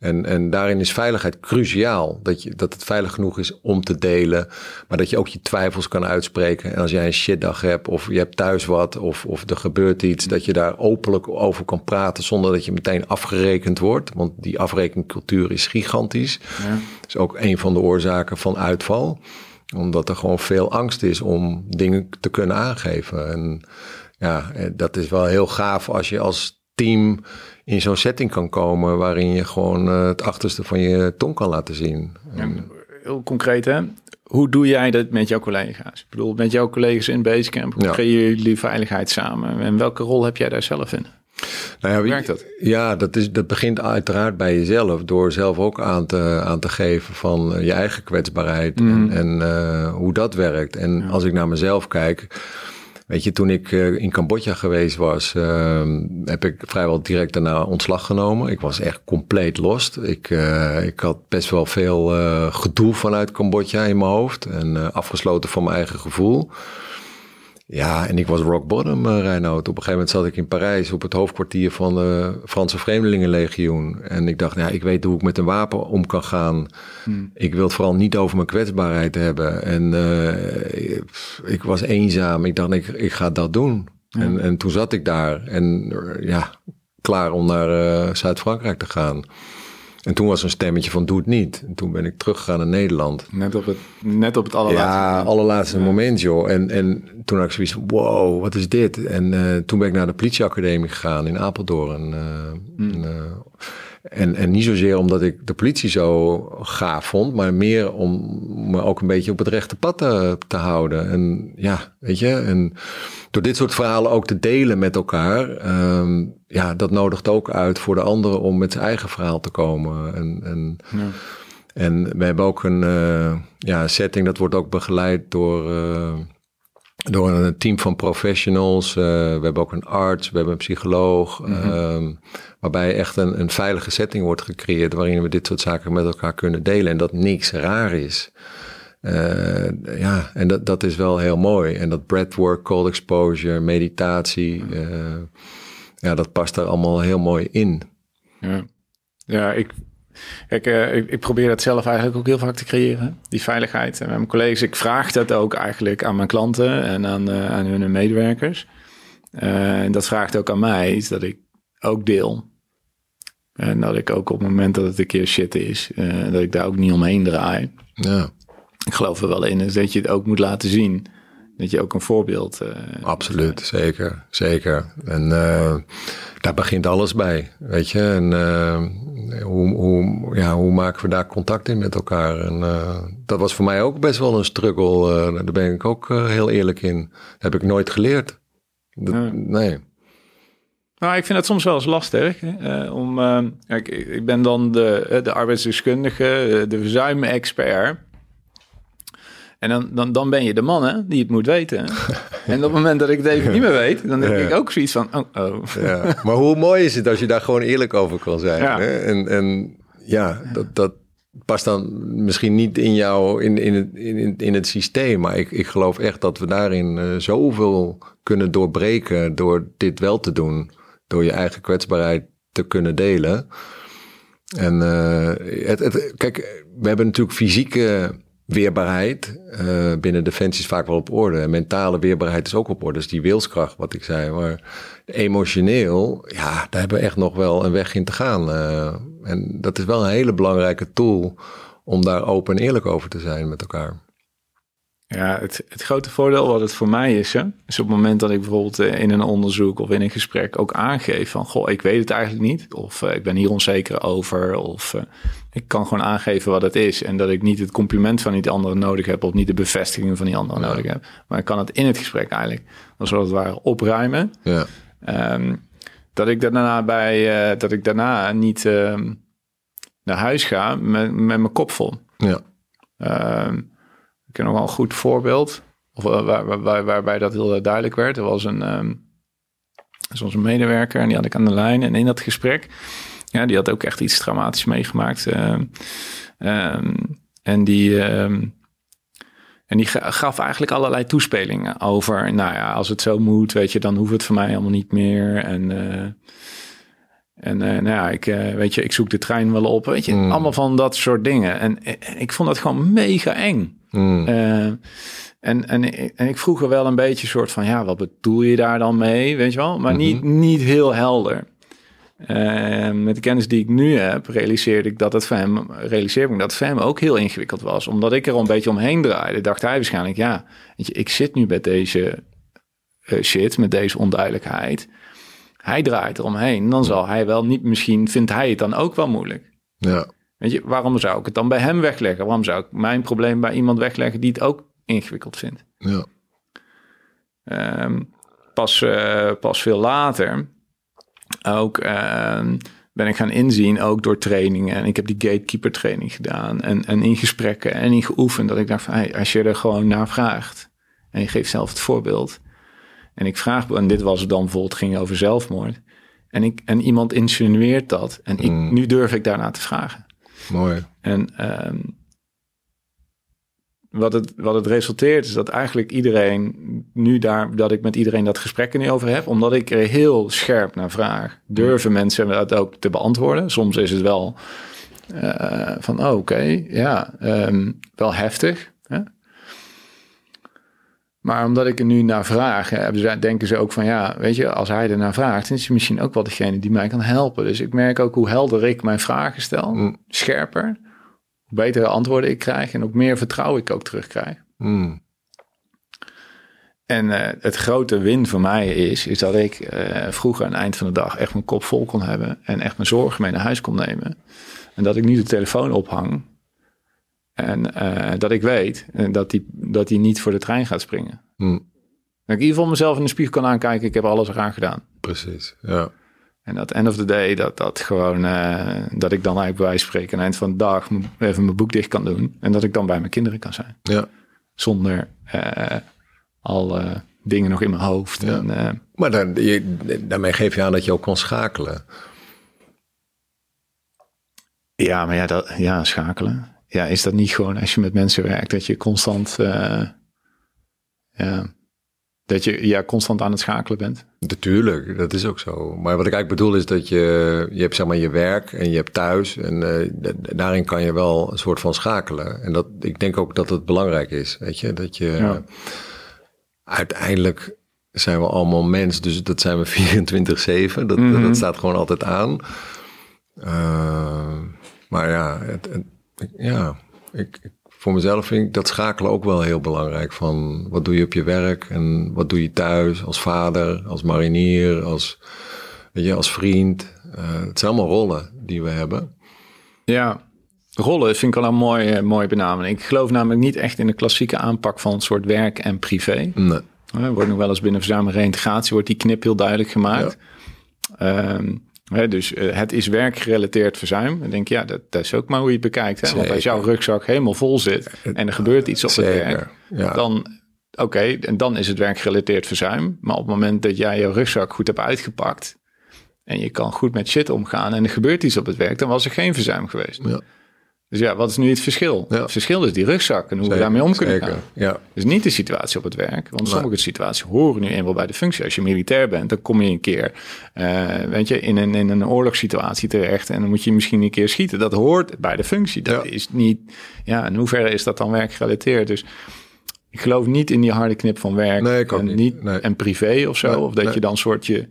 Speaker 2: En, en daarin is veiligheid cruciaal. Dat, je, dat het veilig genoeg is om te delen. Maar dat je ook je twijfels kan uitspreken. En als jij een shitdag hebt of je hebt thuis wat of, of er gebeurt iets. Dat je daar openlijk over kan praten zonder dat je meteen afgerekend wordt. Want die afrekencultuur is gigantisch. Ja. Dat is ook een van de oorzaken van uitval. Omdat er gewoon veel angst is om dingen te kunnen aangeven. En ja, dat is wel heel gaaf als je als team in zo'n setting kan komen waarin je gewoon uh, het achterste van je tong kan laten zien.
Speaker 1: Ja, heel concreet hè, hoe doe jij dat met jouw collega's? Ik bedoel, met jouw collega's in Basecamp, hoe ja. creëren jullie veiligheid samen? En welke rol heb jij daar zelf in?
Speaker 2: Nou ja, Hoe werkt dat? Ja, dat, is, dat begint uiteraard bij jezelf. Door zelf ook aan te, aan te geven van je eigen kwetsbaarheid. Mm. En, en uh, hoe dat werkt. En ja. als ik naar mezelf kijk Weet je, toen ik uh, in Cambodja geweest was, uh, heb ik vrijwel direct daarna ontslag genomen. Ik was echt compleet lost. Ik, uh, ik had best wel veel uh, gedoe vanuit Cambodja in mijn hoofd en afgesloten van mijn eigen gevoel. Ja, en ik was rock bottom, uh, Reinoud. Op een gegeven moment zat ik in Parijs op het hoofdkwartier van de Franse Vreemdelingenlegioen. En ik dacht, ja, ik weet hoe ik met een wapen om kan gaan. Hmm. Ik wil het vooral niet over mijn kwetsbaarheid hebben. En uh, ik was eenzaam. Ik dacht, ik, ik ga dat doen. Ja. En, en toen zat ik daar en ja, klaar om naar uh, Zuid-Frankrijk te gaan. En toen was een stemmetje van doe het niet. En toen ben ik teruggegaan naar Nederland.
Speaker 1: Net op het, net op het allerlaatste
Speaker 2: ja, moment. allerlaatste ja. moment, joh. En, en toen had ik zoiets van, wow, wat is dit? En uh, toen ben ik naar de politieacademie gegaan in Apeldoorn. Uh, hmm. en, uh, en, en niet zozeer omdat ik de politie zo gaaf vond, maar meer om me ook een beetje op het rechte pad te, te houden. En ja, weet je, en door dit soort verhalen ook te delen met elkaar, um, ja, dat nodigt ook uit voor de anderen om met zijn eigen verhaal te komen. En, en, ja. en we hebben ook een uh, ja, setting, dat wordt ook begeleid door. Uh, door een team van professionals. Uh, we hebben ook een arts, we hebben een psycholoog. Mm -hmm. um, waarbij echt een, een veilige setting wordt gecreëerd. waarin we dit soort zaken met elkaar kunnen delen. En dat niks raar is. Uh, ja, en dat, dat is wel heel mooi. En dat breathwork, cold exposure, meditatie. Uh, ja, dat past er allemaal heel mooi in.
Speaker 1: Ja, ja ik, Kijk, uh, ik, ik, probeer dat zelf eigenlijk ook heel vaak te creëren, die veiligheid. En met mijn collega's, ik vraag dat ook eigenlijk aan mijn klanten en aan, uh, aan hun medewerkers. Uh, en dat vraagt ook aan mij, is dat ik ook deel. En dat ik ook op het moment dat het een keer shit is, dat ik daar ook niet omheen draai.
Speaker 2: Ja.
Speaker 1: Ik geloof er wel in, is dat je het ook moet laten zien. Dat je ook een voorbeeld. Uh,
Speaker 2: Absoluut, zeker, zeker. En uh, daar begint alles bij, weet je. En hoe, hoe, ja, hoe maken we daar contact in met elkaar? En dat was voor mij ook best wel een struggle. daar ben ik ook heel eerlijk in. Dat heb ik nooit geleerd. Dat, Nee.
Speaker 1: Nou, ik vind het soms wel eens lastig. Uh, om, kijk, ik ben dan de, de arbeidsdeskundige, de verzuimexpert. En dan, dan, dan ben je de man hè, die het moet weten. en op het moment dat ik het even niet meer weet, dan denk ik ook zoiets van, oh, oh.
Speaker 2: Ja. Maar hoe mooi is het als je daar gewoon eerlijk over kan zijn? Ja. Hè? En, en ja, dat, dat past dan misschien niet in jou, in, in, het, in, in het systeem. Maar ik, ik geloof echt dat we daarin uh, zoveel kunnen doorbreken door dit wel te doen door je eigen kwetsbaarheid te kunnen delen. En uh, het, het, kijk, we hebben natuurlijk fysieke weerbaarheid. Uh, binnen Defensie is vaak wel op orde. En mentale weerbaarheid is ook op orde. Dus die wilskracht, wat ik zei. Maar emotioneel, ja, daar hebben we echt nog wel een weg in te gaan. Uh, en dat is wel een hele belangrijke tool om daar open en eerlijk over te zijn met elkaar.
Speaker 1: Ja, het, het grote voordeel wat het voor mij is, hè, is op het moment dat ik bijvoorbeeld eh, in een onderzoek of in een gesprek ook aangeef van, goh, ik weet het eigenlijk niet, of uh, ik ben hier onzeker over, of uh, ik kan gewoon aangeven wat het is en dat ik niet het compliment van die andere nodig heb of niet de bevestiging van die andere ja. nodig heb, maar ik kan het in het gesprek eigenlijk, als het ware, opruimen.
Speaker 2: Ja.
Speaker 1: Um, dat ik daarna bij, uh, dat ik daarna niet uh, naar huis ga met, met mijn kop vol.
Speaker 2: Ja.
Speaker 1: Um, ik heb nog wel een goed voorbeeld. Of waar, waar, waar, waarbij dat heel duidelijk werd. Er was een, um, was een medewerker en die had ik aan de lijn. En in dat gesprek, ja, die had ook echt iets traumatisch meegemaakt. Uh, um, en die, en die gaf eigenlijk allerlei toespelingen over, nou ja, als het zo moet, weet je, dan hoeft het voor mij allemaal niet meer. En, uh, en uh, nou ja, ik, uh, weet je, ik zoek de trein wel op, weet je, mm. allemaal van dat soort dingen. En, en ik vond dat gewoon mega eng.
Speaker 2: Mm.
Speaker 1: Uh, en, en, en ik vroeg er wel een beetje soort van, ja, wat bedoel je daar dan mee, weet je wel? Maar mm-hmm. niet, niet heel helder. Uh, met de kennis die ik nu heb, realiseerde ik dat het voor hem, realiseerde ik dat het voor hem ook heel ingewikkeld was. Omdat ik er al een beetje omheen draaide, dacht hij waarschijnlijk, ja, weet je, ik zit nu met deze uh, shit, met deze onduidelijkheid. Hij draait eromheen, dan zal hij wel niet, misschien vindt hij het dan ook wel moeilijk.
Speaker 2: Ja.
Speaker 1: Weet je, waarom zou ik het dan bij hem wegleggen? Waarom zou ik mijn probleem bij iemand wegleggen die het ook ingewikkeld vindt?
Speaker 2: Ja.
Speaker 1: Um, pas, uh, pas veel later ook um, ben ik gaan inzien, ook door trainingen. En ik heb die gatekeeper training gedaan. En, en in gesprekken en in geoefend. Dat ik dacht van, hey, als je er gewoon naar vraagt. En je geeft zelf het voorbeeld. En ik vraag, en dit was dan bijvoorbeeld, ging over zelfmoord. En, ik, en iemand insinueert dat. En ik, mm. nu durf ik daarna te vragen.
Speaker 2: Mooi.
Speaker 1: En um, wat, het, wat het resulteert is dat eigenlijk iedereen, nu daar, dat ik met iedereen dat gesprek er nu over heb, omdat ik er heel scherp naar vraag, durven mensen dat ook te beantwoorden. Soms is het wel uh, van, oh, oké, okay, ja, um, wel heftig. Maar omdat ik er nu naar vraag, denken ze ook van ja, weet je, als hij er naar vraagt, is hij misschien ook wel degene die mij kan helpen. Dus ik merk ook hoe helder ik mijn vragen stel,
Speaker 2: mm.
Speaker 1: scherper, hoe betere antwoorden ik krijg en ook meer vertrouwen ik ook terugkrijg.
Speaker 2: Mm.
Speaker 1: En uh, het grote win voor mij is, is dat ik uh, vroeger aan het eind van de dag echt mijn kop vol kon hebben en echt mijn zorgen mee naar huis kon nemen. En dat ik nu de telefoon ophang en uh, dat ik weet eh, dat hij dat die niet voor de trein gaat springen.
Speaker 2: Hmm.
Speaker 1: Dat ik in ieder geval mezelf in de spiegel kan aankijken. Ik heb alles eraan gedaan.
Speaker 2: Precies, ja.
Speaker 1: En at end of the day, dat, dat gewoon, uh, dat ik dan eigenlijk bij wijze van spreken aan het eind van de dag even mijn boek dicht kan doen. En dat ik dan bij mijn kinderen kan zijn.
Speaker 2: Ja.
Speaker 1: Zonder uh, al uh, dingen nog in mijn hoofd.
Speaker 2: Ja.
Speaker 1: En,
Speaker 2: maar je, daarmee geef je aan dat je ook kon schakelen.
Speaker 1: Ja, maar ja, dat, ja schakelen ja, is dat niet gewoon als je met mensen werkt, dat je constant, uh, ja, dat je ja, constant aan het schakelen bent?
Speaker 2: Natuurlijk, dat is ook zo. Maar wat ik eigenlijk bedoel is dat je, je hebt zeg maar je werk en je hebt thuis en uh, daarin kan je wel een soort van schakelen. En dat, ik denk ook dat het belangrijk is, weet je, dat je ja. uiteindelijk zijn we allemaal mens, dus dat zijn we 24-7, dat, mm -hmm. dat staat gewoon altijd aan. Uh, maar ja, het, het, ja ik, ik, voor mezelf vind ik dat schakelen ook wel heel belangrijk. Van wat doe je op je werk en wat doe je thuis als vader, als marinier, als, weet je, als vriend. Uh, het zijn allemaal rollen die we hebben.
Speaker 1: Ja, rollen vind ik wel een mooie, mooie benaming. Ik geloof namelijk niet echt in de klassieke aanpak van het soort werk en privé.
Speaker 2: Nee.
Speaker 1: Er wordt nog wel eens binnen verzamelde reintegratie wordt die knip heel duidelijk gemaakt. Ja. Um, Dus uh, het is werkgerelateerd verzuim. Dan denk je, ja, dat, dat, is ook maar hoe je het bekijkt. Hè? Want als jouw rugzak helemaal vol zit en er gebeurt iets op het werk,
Speaker 2: ja.
Speaker 1: dan oké, okay, en dan is het werkgerelateerd verzuim. Maar op het moment dat jij je rugzak goed hebt uitgepakt en je kan goed met shit omgaan en er gebeurt iets op het werk, dan was er geen verzuim geweest.
Speaker 2: Ja.
Speaker 1: Dus ja, wat is nu het verschil? Het verschil is die rugzak en hoe we daarmee om kunnen
Speaker 2: zeker.
Speaker 1: gaan.
Speaker 2: Ja.
Speaker 1: Dus niet de situatie op het werk. Want sommige situaties horen nu eenmaal bij de functie. Als je militair bent, dan kom je een keer uh, weet je, in, een, in een oorlogssituatie terecht. En dan moet je misschien een keer schieten. Dat hoort bij de functie. Dat
Speaker 2: Ja.
Speaker 1: is niet. Ja, in hoeverre is dat dan werkgerelateerd? Dus ik geloof niet in die harde knip van werk.
Speaker 2: Nee,
Speaker 1: en,
Speaker 2: niet. Nee.
Speaker 1: en privé of zo.
Speaker 2: Nee,
Speaker 1: of dat je dan een soort je.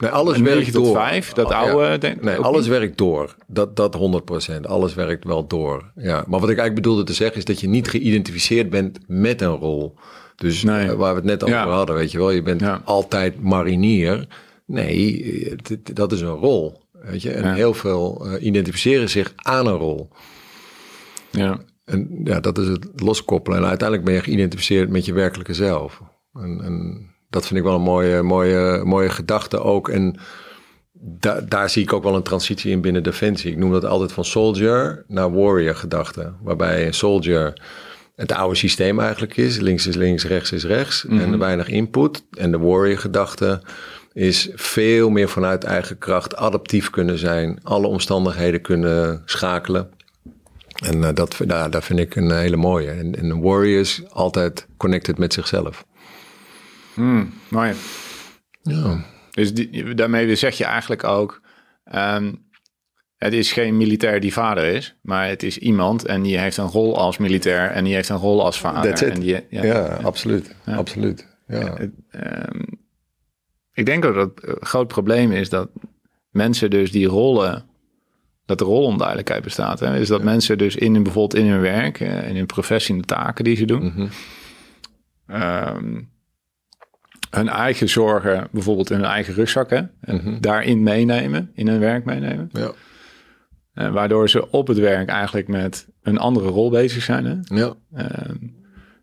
Speaker 2: Nee, alles werkt
Speaker 1: 9 tot
Speaker 2: door.
Speaker 1: 5, dat
Speaker 2: Oh,
Speaker 1: oude, denk-
Speaker 2: nee, alles
Speaker 1: niet?
Speaker 2: werkt door. Dat, dat 100%. Alles werkt wel door. Ja. Maar wat ik eigenlijk bedoelde te zeggen is dat je niet geïdentificeerd bent met een rol. Dus
Speaker 1: Nee.
Speaker 2: eh, waar we het net over
Speaker 1: Ja.
Speaker 2: hadden, weet je wel. Je bent
Speaker 1: Ja.
Speaker 2: altijd marinier. Nee, eh, dat is een rol. Weet je? En heel veel eh, identificeren zich aan een rol.
Speaker 1: Ja.
Speaker 2: En ja, dat is het loskoppelen. En uiteindelijk ben je geïdentificeerd met je werkelijke zelf. En, en dat vind ik wel een mooie, mooie, mooie gedachte ook. En da, daar zie ik ook wel een transitie in binnen Defensie. Ik noem dat altijd van soldier naar warrior gedachte. Waarbij een soldier het oude systeem eigenlijk is. Links is links, rechts is rechts. En weinig input. En de warrior gedachte is veel meer vanuit eigen kracht adaptief kunnen zijn. Alle omstandigheden kunnen schakelen. En eh, dat, daar, daar vind ik een hele mooie. En, en een warrior is altijd connected met zichzelf.
Speaker 1: Hmm, mooi.
Speaker 2: Ja,
Speaker 1: Dus die, daarmee zeg je eigenlijk ook. ehm, het is geen militair die vader is, maar het is iemand en die heeft een rol als militair en die heeft een rol als vader. En die,
Speaker 2: ja, absoluut. absoluut. Ja.
Speaker 1: Het, ehm, ik denk ook dat het groot probleem is dat mensen dus die rollen, dat er rolonduidelijkheid bestaat. Hè? Is dat mensen dus in hun, bijvoorbeeld in hun werk, eh, in hun professie, in de taken die ze doen, ehm, hun eigen zorgen, bijvoorbeeld in hun eigen rugzakken, en
Speaker 2: Mhm.
Speaker 1: daarin meenemen, in hun werk meenemen.
Speaker 2: Ja.
Speaker 1: Eh, waardoor ze op het werk eigenlijk met een andere rol bezig zijn. Hè?
Speaker 2: Ja.
Speaker 1: Ehm,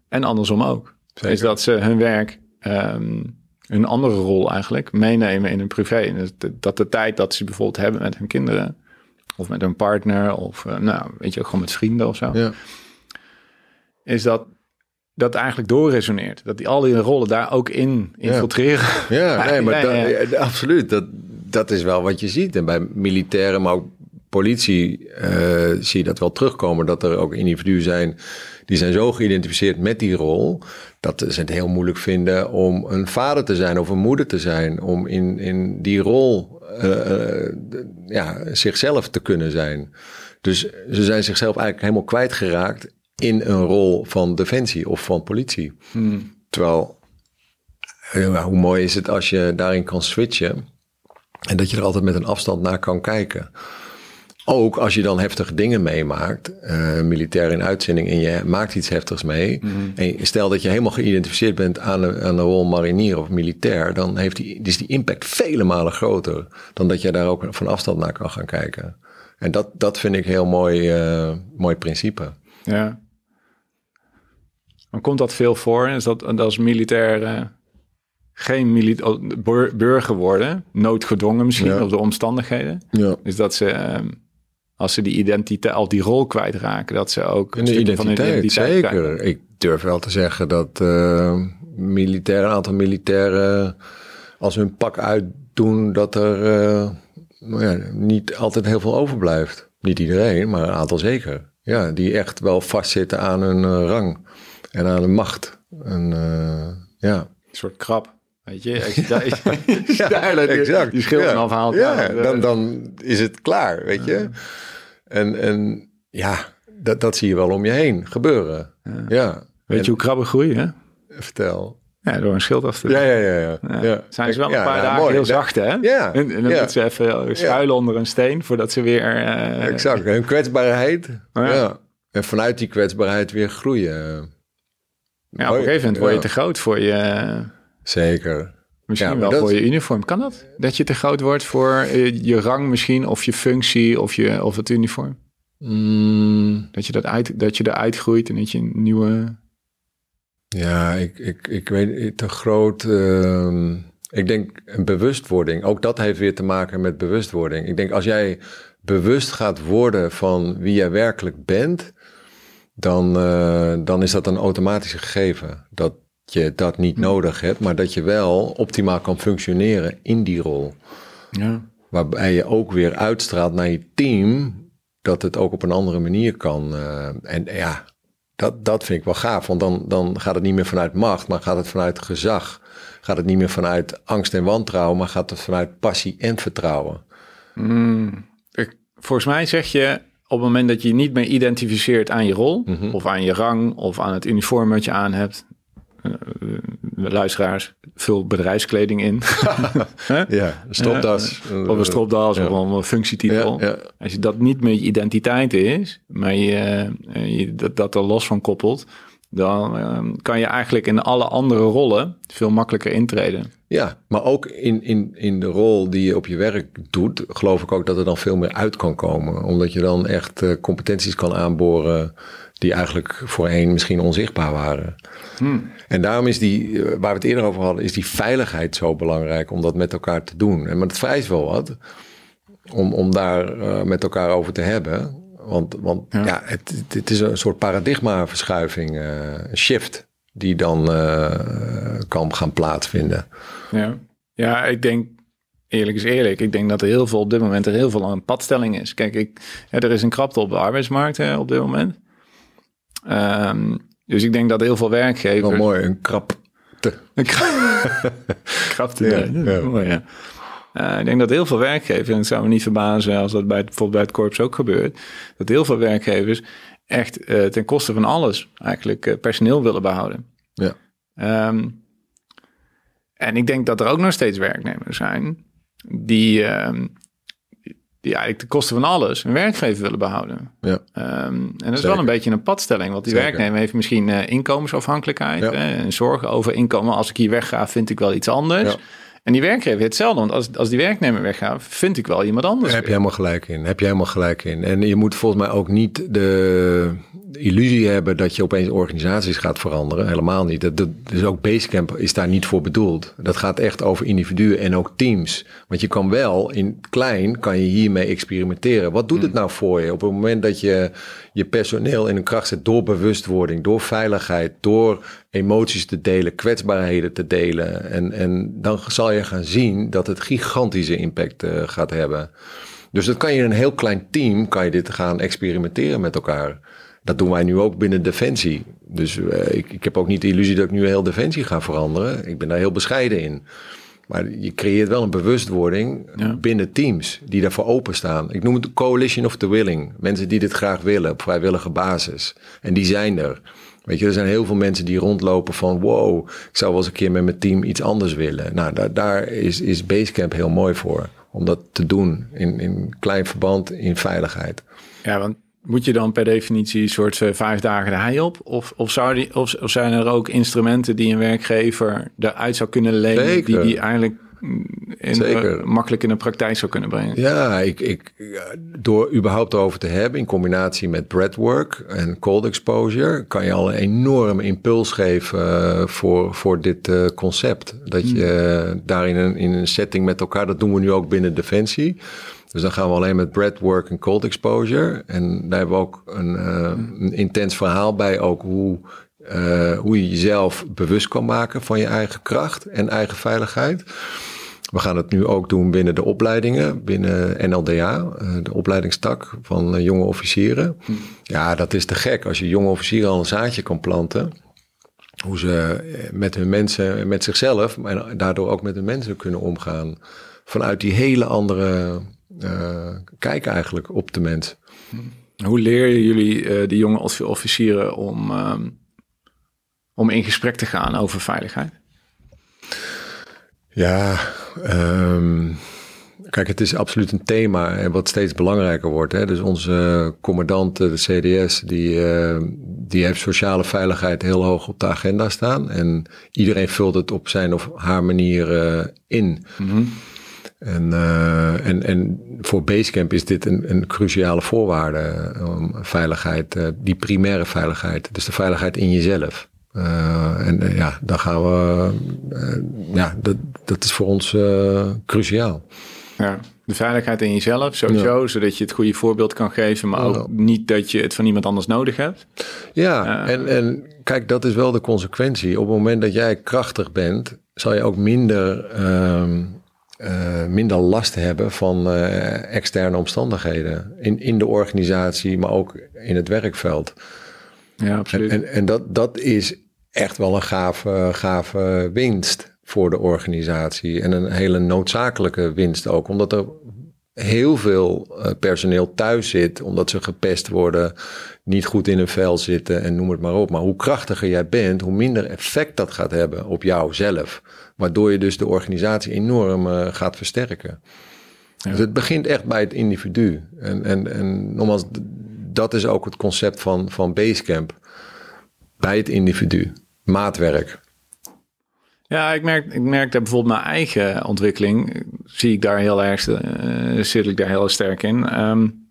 Speaker 1: en andersom ook.
Speaker 2: Zeker.
Speaker 1: Is dat ze hun werk, ehm, hun andere rol eigenlijk, meenemen in hun privé. En dus dat de tijd dat ze bijvoorbeeld hebben met hun kinderen, of met hun partner, of eh, nou, weet je, ook gewoon met vrienden of zo,
Speaker 2: Ja.
Speaker 1: is dat dat eigenlijk doorresoneert. Dat die al die rollen daar ook in infiltreren.
Speaker 2: Ja, nee, maar dat-
Speaker 1: ja,
Speaker 2: absoluut. Dat, dat is wel wat je ziet. En bij militairen, maar ook politie, eh, zie je dat wel terugkomen. Dat er ook individuen zijn die zijn zo geïdentificeerd met die rol. Dat ze het heel moeilijk vinden om een vader te zijn of een moeder te zijn. Om in, in die rol eh, eh, ja, zichzelf te kunnen zijn. Dus ze zijn zichzelf eigenlijk helemaal kwijtgeraakt in een rol van defensie of van politie. Terwijl ja, hoe mooi is het als je daarin kan switchen en dat je er altijd met een afstand naar kan kijken. Ook als je dan heftige dingen meemaakt, eh, militair in uitzending, en je maakt iets heftigs mee. En stel dat je helemaal geïdentificeerd bent aan de, aan de rol marinier of militair, dan heeft die, is die impact vele malen groter dan dat je daar ook van afstand naar kan gaan kijken. En dat, dat vind ik heel mooi, eh, mooi principe.
Speaker 1: Ja. Dan komt dat veel voor. Is dat, dat als militair eh, geen mili- oh, bur- burger worden, noodgedwongen misschien,
Speaker 2: Ja.
Speaker 1: of de omstandigheden.
Speaker 2: Ja.
Speaker 1: Is dat ze, ehm, als ze die identiteit, al die rol kwijtraken, dat ze ook
Speaker 2: En de
Speaker 1: stukje van hun
Speaker 2: identiteit, zeker. Ik durf wel te zeggen dat eh militairen, een aantal militairen, als hun pak uitdoen, dat er eh, nou ja, niet altijd heel veel overblijft. Niet iedereen, maar een aantal zeker. Ja, die echt wel vastzitten aan hun eh, rang en aan hun macht. En, eh, ja.
Speaker 1: Een soort krab. Weet je, als je duidelijk
Speaker 2: exact.
Speaker 1: schil
Speaker 2: ja.
Speaker 1: vanaf haalt.
Speaker 2: Ja,
Speaker 1: eh,
Speaker 2: dan, dan is het klaar, weet je. En, en ja, dat, dat zie je wel om je heen gebeuren. Ja.
Speaker 1: Weet
Speaker 2: En-
Speaker 1: je hoe krabben groeien? Hè?
Speaker 2: Vertel.
Speaker 1: Ja, door een schild af te
Speaker 2: Ja, ja, ja. ja.
Speaker 1: Ja.
Speaker 2: ja.
Speaker 1: Zijn ze wel
Speaker 2: Ja,
Speaker 1: een paar dagen
Speaker 2: mooi.
Speaker 1: heel
Speaker 2: Ja,
Speaker 1: zacht, hè?
Speaker 2: Ja,
Speaker 1: En, en dan
Speaker 2: ja.
Speaker 1: moeten ze even schuilen onder een steen voordat ze weer... eh,
Speaker 2: Exact. Hun kwetsbaarheid.
Speaker 1: Ja.
Speaker 2: ja. En vanuit die kwetsbaarheid weer groeien.
Speaker 1: Ja, op een gegeven moment word je te groot voor je...
Speaker 2: Zeker.
Speaker 1: Misschien
Speaker 2: Ja,
Speaker 1: wel
Speaker 2: dat-
Speaker 1: voor je uniform. Kan dat? Dat je te groot wordt voor eh, je rang misschien, of je functie, of, je, of het uniform?
Speaker 2: Mm,
Speaker 1: Dat je, dat, uit, dat je eruit groeit en dat je een nieuwe...
Speaker 2: ja, ik, ik, ik weet niet, te groot. ehm, ik denk een bewustwording. Ook dat heeft weer te maken met bewustwording. Ik denk als jij bewust gaat worden van wie jij werkelijk bent, dan, eh, dan is dat een automatisch gegeven. Dat je dat niet nodig hebt, maar dat je wel optimaal kan functioneren in die rol.
Speaker 1: Ja.
Speaker 2: Waarbij je ook weer uitstraalt naar je team dat het ook op een andere manier kan. eh, en ja, dat, dat vind ik wel gaaf. Want dan, dan gaat het niet meer vanuit macht, maar gaat het vanuit gezag. Gaat het niet meer vanuit angst en wantrouwen, maar gaat het vanuit passie en vertrouwen.
Speaker 1: Mm, ik, volgens mij zeg je op het moment dat je je niet meer identificeert aan je rol,
Speaker 2: Mhm.
Speaker 1: of aan je rang, of aan het uniform wat je aan hebt. eh, eh, luisteraars, vul bedrijfskleding in.
Speaker 2: Ja, stropdas.
Speaker 1: of een stropdas,
Speaker 2: ja.
Speaker 1: of een functietitel.
Speaker 2: Ja, ja.
Speaker 1: Als je dat niet meer je identiteit is, maar je, je dat, dat er los van koppelt, dan kan je eigenlijk in alle andere rollen veel makkelijker intreden.
Speaker 2: Ja, maar ook in, in, in de rol die je op je werk doet, geloof ik ook dat er dan veel meer uit kan komen. Omdat je dan echt eh, competenties kan aanboren die eigenlijk voorheen misschien onzichtbaar waren. En daarom is die, eh, waar we het eerder over hadden, is die veiligheid zo belangrijk om dat met elkaar te doen. En maar het vereist wel wat om, om daar eh, met elkaar over te hebben. Want, want ja.
Speaker 1: Ja.
Speaker 2: het, is een soort paradigmaverschuiving, een shift, die dan eh, kan gaan plaatsvinden.
Speaker 1: Ja. ja, ik denk, eerlijk is eerlijk, ik denk dat er heel veel op dit moment er heel veel aan padstelling is. Kijk, ik, ja, er is een krapte op de arbeidsmarkt hè, op dit moment. Ehm, dus ik denk dat heel veel werkgevers...
Speaker 2: Wel mooi, een krap.
Speaker 1: Een kra- krapte,
Speaker 2: Ja,
Speaker 1: ja, mooi. Eh, ik denk dat heel veel werkgevers, en het zou me niet verbazen als dat bij, het- bijvoorbeeld bij het korps ook gebeurt, dat heel veel werkgevers echt eh, ten koste van alles eigenlijk eh, personeel willen behouden.
Speaker 2: Ja.
Speaker 1: Ehm, en ik denk dat er ook nog steeds werknemers zijn die, ehm, die eigenlijk ten koste van alles een werkgever willen behouden.
Speaker 2: Ja.
Speaker 1: Ehm, en dat is
Speaker 2: Zeker.
Speaker 1: wel een beetje een padstelling, want die
Speaker 2: Zeker.
Speaker 1: werknemer heeft misschien eh, inkomensafhankelijkheid
Speaker 2: Ja.
Speaker 1: en zorgen over inkomen. Als ik hier wegga, vind ik wel iets anders.
Speaker 2: Ja.
Speaker 1: En die werkgever heeft hetzelfde, want als, als die werknemer weggaat, vind ik wel iemand anders.
Speaker 2: Daar heb je helemaal gelijk in. Heb je helemaal gelijk in. En je moet volgens mij ook niet de illusie hebben dat je opeens organisaties gaat veranderen. Helemaal niet. Dat, dat, dus ook Basecamp is daar niet voor bedoeld. Dat gaat echt over individuen en ook teams. Want je kan wel in klein, kan je hiermee experimenteren. Wat doet het nou voor je op het moment dat je je personeel in een kracht zet door bewustwording, door veiligheid, door emoties te delen, kwetsbaarheden te delen. En, en dan zal je gaan zien dat het gigantische impact eh, gaat hebben. Dus dat kan je in een heel klein team, kan je dit gaan experimenteren met elkaar. Dat doen wij nu ook binnen Defensie. Dus eh, ik, ik heb ook niet de illusie dat ik nu heel Defensie ga veranderen. Ik ben daar heel bescheiden in. Maar je creëert wel een bewustwording
Speaker 1: Ja.
Speaker 2: binnen teams die daarvoor openstaan. Ik noem het de coalition of the willing. Mensen die dit graag willen op vrijwillige basis. En die zijn er. Weet je, er zijn heel veel mensen die rondlopen van... wow, ik zou wel eens een keer met mijn team iets anders willen. Nou, daar, daar is, is Basecamp heel mooi voor. Om dat te doen in, in klein verband, in veiligheid.
Speaker 1: Ja, want moet je dan per definitie een soort eh, vijf dagen de hei op? Of, of, zou die, of, of zijn er ook instrumenten die een werkgever eruit zou kunnen lenen...
Speaker 2: Zeker.
Speaker 1: die die eigenlijk in,
Speaker 2: Zeker.
Speaker 1: eh, makkelijk in de praktijk zou kunnen brengen?
Speaker 2: Ja, ik, ik, door überhaupt over te hebben in combinatie met breathwork en cold exposure, kan je al een enorme impuls geven eh, voor, voor dit eh, concept. Dat je eh, daar in een, in een setting met elkaar, dat doen we nu ook binnen Defensie. Dus dan gaan we alleen met breathwork en cold exposure. En daar hebben we ook een, eh, een intens verhaal bij, ook hoe, eh, hoe je jezelf bewust kan maken van je eigen kracht en eigen veiligheid. We gaan het nu ook doen binnen de opleidingen, binnen NLDA, eh, de opleidingstak van eh, jonge officieren. Ja, dat is te gek als je jonge officieren al een zaadje kan planten. Hoe ze met hun mensen, met zichzelf, maar daardoor ook met hun mensen kunnen omgaan. Vanuit die hele andere kijk eigenlijk op de mens.
Speaker 1: Hoe leren jullie eh die jonge offi- officieren om, ehm, om in gesprek te gaan over veiligheid?
Speaker 2: Ja, ehm, kijk, het is absoluut een thema en wat steeds belangrijker wordt. Hè? Dus onze commandant, de CDS, die, uh, die heeft sociale veiligheid heel hoog op de agenda staan. En iedereen vult het op zijn of haar manier uh, in. Mm En, uh, en, en voor Basecamp is dit een, een cruciale voorwaarde. Um, veiligheid, die primaire veiligheid. Dus de veiligheid in jezelf. Uh, en uh, ja, dan gaan we. Uh, ja, dat, dat is voor ons cruciaal.
Speaker 1: Ja, de veiligheid in jezelf sowieso, ja. zodat je het goede voorbeeld kan geven, maar ook niet dat je het van iemand anders nodig hebt.
Speaker 2: Ja, en, en kijk, dat is wel de consequentie. Op het moment dat jij krachtig bent, zal je ook minder, ehm, minder last hebben van externe omstandigheden in, in de organisatie, maar ook in het werkveld.
Speaker 1: Ja, absoluut.
Speaker 2: En, en, en dat, dat is echt wel een gave, gave winst voor de organisatie. En een hele noodzakelijke winst ook, omdat er heel veel personeel thuis zit, omdat ze gepest worden, niet goed in hun vel zitten en noem het maar op. Maar hoe krachtiger jij bent, hoe minder effect dat gaat hebben op jou zelf. Waardoor je dus de organisatie enorm uh, gaat versterken. Ja. Dus het begint echt bij het individu. En, en, en nogmaals, dat is ook het concept van, van Basecamp. Bij het individu maatwerk.
Speaker 1: Ja, ik merk, ik merk dat bijvoorbeeld mijn eigen ontwikkeling, zie ik daar heel erg, uh, zit ik daar heel sterk in. Um,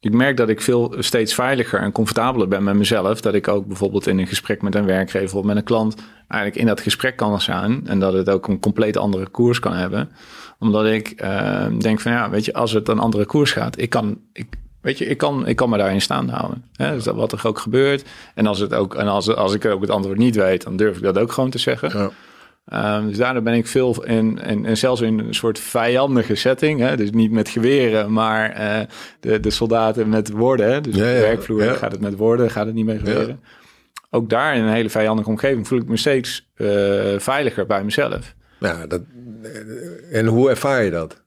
Speaker 1: ik merk dat ik veel steeds veiliger en comfortabeler ben met mezelf. Dat ik ook bijvoorbeeld in een gesprek met een werkgever of met een klant eigenlijk in dat gesprek kan staan. En dat het ook een compleet andere koers kan hebben. Omdat ik uh, denk van ja, weet je, als het een andere koers gaat, ik kan, ik, Weet je, ik kan, ik kan me daarin staan houden. Hè? Dus dat wat er ook gebeurt. En als, het ook, en als, als ik ook het antwoord niet weet, dan durf ik dat ook gewoon te zeggen. Ja. Um, dus daardoor ben ik veel in, en, en zelfs in een soort vijandige setting. Hè? Dus niet met geweren, maar uh, de, de soldaten met woorden. Hè? Dus ja, op de werkvloer ja. gaat het met woorden, gaat het niet met geweren. Ook daar in een hele vijandige omgeving voel ik me steeds uh, veiliger bij mezelf.
Speaker 2: Ja, dat, en hoe ervaar je dat?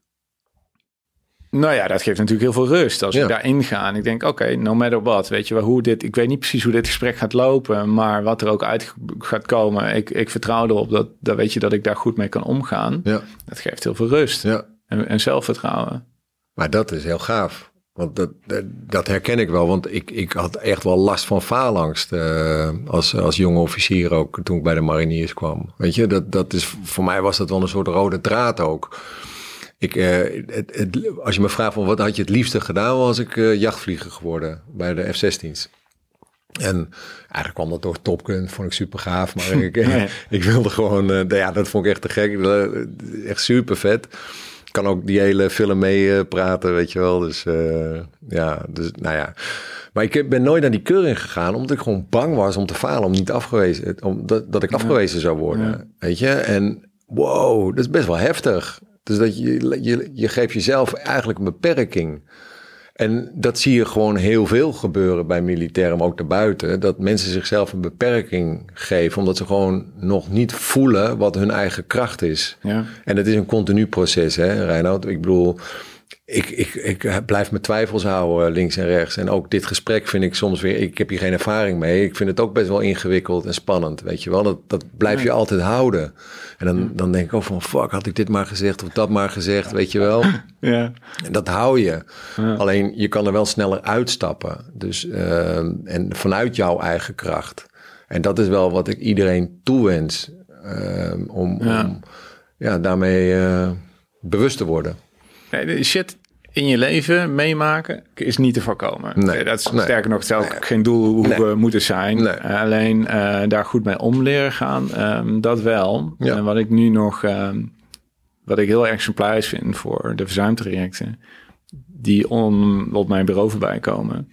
Speaker 1: Nou ja, dat geeft natuurlijk heel veel rust als ja. ik daarin ga. En ik denk, oké, okay, no matter what, weet je wel, hoe dit... Ik weet niet precies hoe dit gesprek gaat lopen, maar wat er ook uit gaat komen... ik, ik vertrouw erop dat, dat weet je dat ik daar goed mee kan omgaan. Ja. Dat geeft heel veel rust ja. en, en zelfvertrouwen.
Speaker 2: Maar dat is heel gaaf. Want dat, dat, dat, herken ik wel, want ik, ik had echt wel last van faalangst uh, als, als jonge officier ook toen ik bij de mariniers kwam. Weet je, dat, dat is, voor mij was dat wel een soort rode draad ook. Ik, uh, het, het, als je me vraagt van wat had je het liefste gedaan, was ik uh, jachtvlieger geworden bij de F-16's. En eigenlijk kwam dat door Top Gun, vond ik super gaaf. Maar ik, ja. ik wilde gewoon, uh, ja, dat vond ik echt te gek. Echt super vet. Ik kan ook die hele film mee praten, weet je wel. Dus ja, dus nou ja. Maar ik ben nooit naar die keuring gegaan, omdat ik gewoon bang was om te falen, om niet afgewezen, om dat, dat ik afgewezen zou worden. Ja. Weet je? En wow, dat is best wel heftig. Dus dat je, je, je geeft jezelf eigenlijk een beperking. En dat zie je gewoon heel veel gebeuren bij militairen, maar ook daarbuiten. Dat mensen zichzelf een beperking geven, omdat ze gewoon nog niet voelen wat hun eigen kracht is. Ja. En het is een continu proces, hè, Reinoud? Ik bedoel, ik, ik, ik blijf mijn twijfels houden links en rechts. En ook dit gesprek vind ik soms weer, ik heb hier geen ervaring mee. Ik vind het ook best wel ingewikkeld en spannend, weet je wel. Dat, dat blijf je altijd houden. En dan, dan denk ik ook van, fuck, had ik dit maar gezegd of dat maar gezegd, weet je wel. Ja. En dat hou je. Ja. Alleen, je kan er wel sneller uitstappen. Dus, uh, en vanuit jouw eigen kracht. En dat is wel wat ik iedereen toewens. Uh, om, ja. om ja, daarmee uh, bewust te worden.
Speaker 1: Nee, shit in je leven meemaken is niet te voorkomen. Nee, dat is nee. sterker nog, het nee. geen doel hoe nee. we moeten zijn. Uh, alleen uh, daar goed mee om leren gaan, um, dat wel. Ja. En wat ik nu nog, um, wat ik heel erg vind voor de verzuimtrajecten, die op mijn bureau voorbij komen,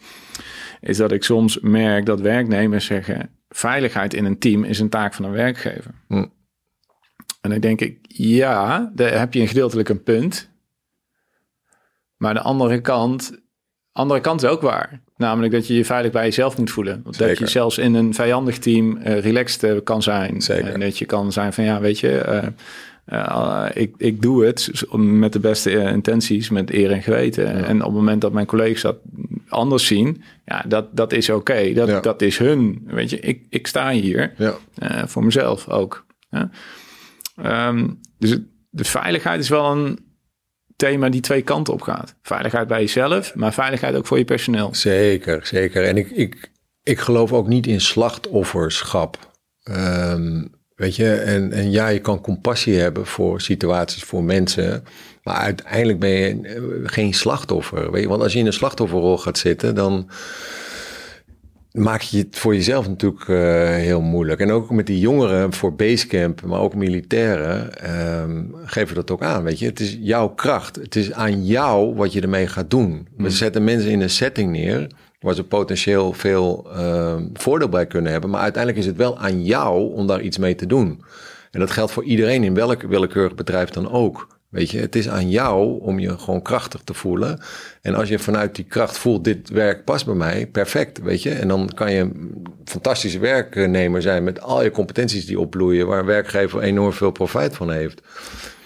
Speaker 1: is dat ik soms merk dat werknemers zeggen, veiligheid in een team is een taak van een werkgever. Hm. En dan denk ik, ja, daar heb je een gedeeltelijk een punt. Maar de andere kant, andere kant is ook waar. Namelijk dat je je veilig bij jezelf moet voelen. Zeker. Dat je zelfs in een vijandig team uh, relaxed uh, kan zijn. Zeker. En dat je kan zijn van ja, weet je, uh, ik, ik doe het met de beste intenties, met eer en geweten. Ja. En op het moment dat mijn collega's dat anders zien, ja, dat, dat is oké. Okay. Dat, ja. dat is hun. Weet je, ik, ik sta hier ja. voor mezelf ook. Um, dus Dus veiligheid is wel een thema die twee kanten op gaat. Veiligheid bij jezelf, maar veiligheid ook voor je personeel.
Speaker 2: Zeker, zeker. En ik, ik, ik geloof ook niet in slachtofferschap. Ehm, weet je, en, en ja, je kan compassie hebben voor situaties, voor mensen. Maar uiteindelijk ben je geen slachtoffer. Weet je? Want als je in een slachtofferrol gaat zitten, dan maak je het voor jezelf natuurlijk uh, heel moeilijk. En ook met die jongeren voor Basecamp, maar ook militairen, um, geven dat ook aan. Weet je, het is jouw kracht. Het is aan jou wat je ermee gaat doen. We hmm. zetten mensen in een setting neer waar ze potentieel veel uh, voordeel bij kunnen hebben. Maar uiteindelijk is het wel aan jou om daar iets mee te doen. En dat geldt voor iedereen in welk willekeurig bedrijf dan ook. Weet je, het is aan jou om je gewoon krachtig te voelen. En als je vanuit die kracht voelt, dit werk past bij mij, perfect, weet je. En dan kan je een fantastische werknemer zijn met al je competenties die opbloeien, waar werkgever enorm veel profijt van heeft.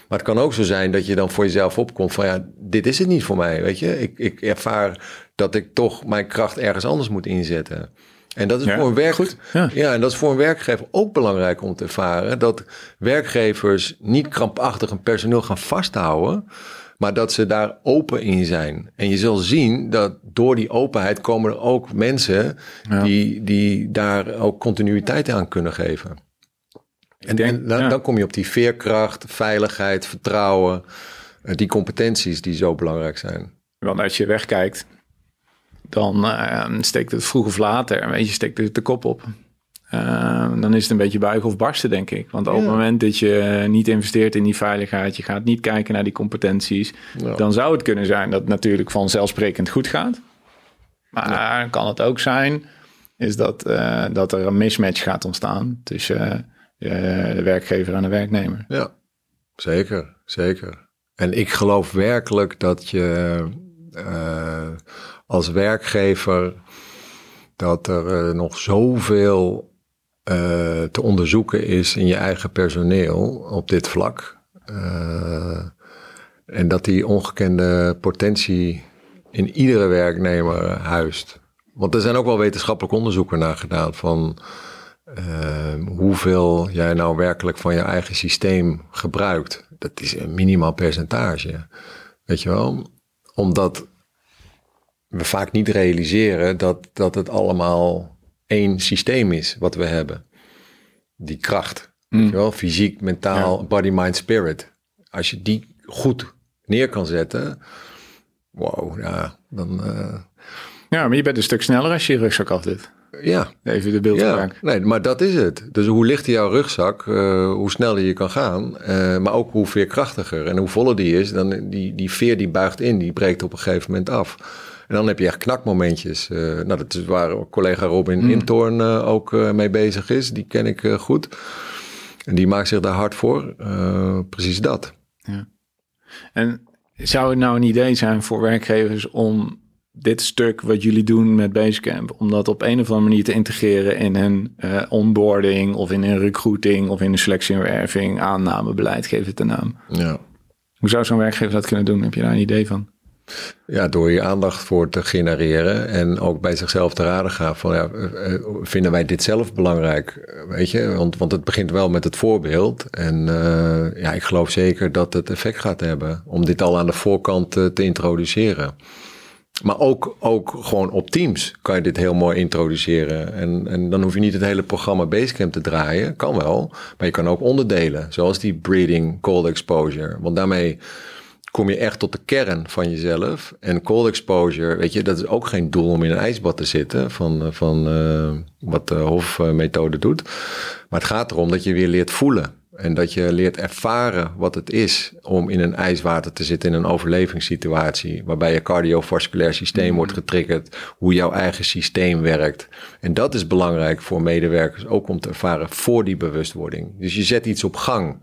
Speaker 2: Maar het kan ook zo zijn dat je dan voor jezelf opkomt van ja, dit is het niet voor mij, weet je. Ik, ik ervaar dat ik toch mijn kracht ergens anders moet inzetten. En dat is voor een werk, goed, ja. ja. en dat is voor een werkgever ook belangrijk om te ervaren. Dat werkgevers niet krampachtig een personeel gaan vasthouden, maar dat ze daar open in zijn. En je zult zien dat door die openheid komen er ook mensen die, die daar ook continuïteit aan kunnen geven. En, denk, dan, dan, kom je op die veerkracht, veiligheid, vertrouwen, eh, die competenties die zo belangrijk zijn.
Speaker 1: Want als je wegkijkt, dan uh, steekt het vroeg of later, weet je, steekt het de kop op. Uh, dan is het een beetje buigen of barsten, denk ik. Want op het moment dat je niet investeert in die veiligheid, je gaat niet kijken naar die competenties, dan zou het kunnen zijn dat het natuurlijk vanzelfsprekend goed gaat. Maar kan het ook zijn, is dat, uh, dat er een mismatch gaat ontstaan tussen de werkgever en de werknemer.
Speaker 2: Ja, zeker, zeker. En ik geloof werkelijk dat je als werkgever dat er uh, nog zoveel uh, te onderzoeken is in je eigen personeel op dit vlak. Uh, en dat die ongekende potentie in iedere werknemer huist. Want er zijn ook wel wetenschappelijk onderzoeken naar gedaan van hoeveel jij nou werkelijk van je eigen systeem gebruikt. Dat is een minimaal percentage. Weet je wel? Omdat we vaak niet realiseren dat, dat het allemaal één systeem is wat we hebben. Die kracht. Mm. je wel? Fysiek, mentaal, body, mind, spirit. Als je die goed neer kan zetten, wow, ja, dan... Uh...
Speaker 1: Ja, maar je bent een stuk sneller als je je rugzak af doet.
Speaker 2: Ja.
Speaker 1: Even de beeld ja,
Speaker 2: Nee, maar dat is het. Dus hoe lichter jouw rugzak, uh, hoe sneller je kan gaan. Uh, maar ook hoe veerkrachtiger. En hoe voller die is, dan die, die veer die buigt in, die breekt op een gegeven moment af. En dan heb je echt knakmomentjes. Uh, nou, dat is waar collega Robin mm. Intorn uh, ook uh, mee bezig is. Die ken ik goed. En die maakt zich daar hard voor. precies dat. Ja.
Speaker 1: En zou het nou een idee zijn voor werkgevers om dit stuk wat jullie doen met Basecamp, om dat op een of andere manier te integreren in hun onboarding of in hun recruiting of in een selectie en werving, aannamebeleid, geef het de naam.
Speaker 2: Ja.
Speaker 1: Hoe zou zo'n werkgever dat kunnen doen? Heb je daar een idee van?
Speaker 2: Ja, door je aandacht voor te genereren en ook bij zichzelf te raden gaan van ja, eh, eh, vinden wij dit zelf belangrijk? Weet je, want, want het begint wel met het voorbeeld. En uh, ja, ik geloof zeker dat het effect gaat hebben om dit al aan de voorkant te, introduceren. Maar ook, ook gewoon op Teams kan je dit heel mooi introduceren. En, en dan hoef je niet het hele programma Basecamp te draaien. Kan wel. Maar je kan ook onderdelen. Zoals die breathing, cold exposure. Want daarmee kom je echt tot de kern van jezelf. En cold exposure, weet je, dat is ook geen doel om in een ijsbad te zitten, van, eh, van uh, wat de hofmethode doet. Maar het gaat erom dat je weer leert voelen. En dat je leert ervaren wat het is om in een ijswater te zitten in een overlevingssituatie. Waarbij je cardiovasculair systeem mm. wordt getriggerd. Hoe jouw eigen systeem werkt. En dat is belangrijk voor medewerkers ook om te ervaren voor die bewustwording. Dus je zet iets op gang.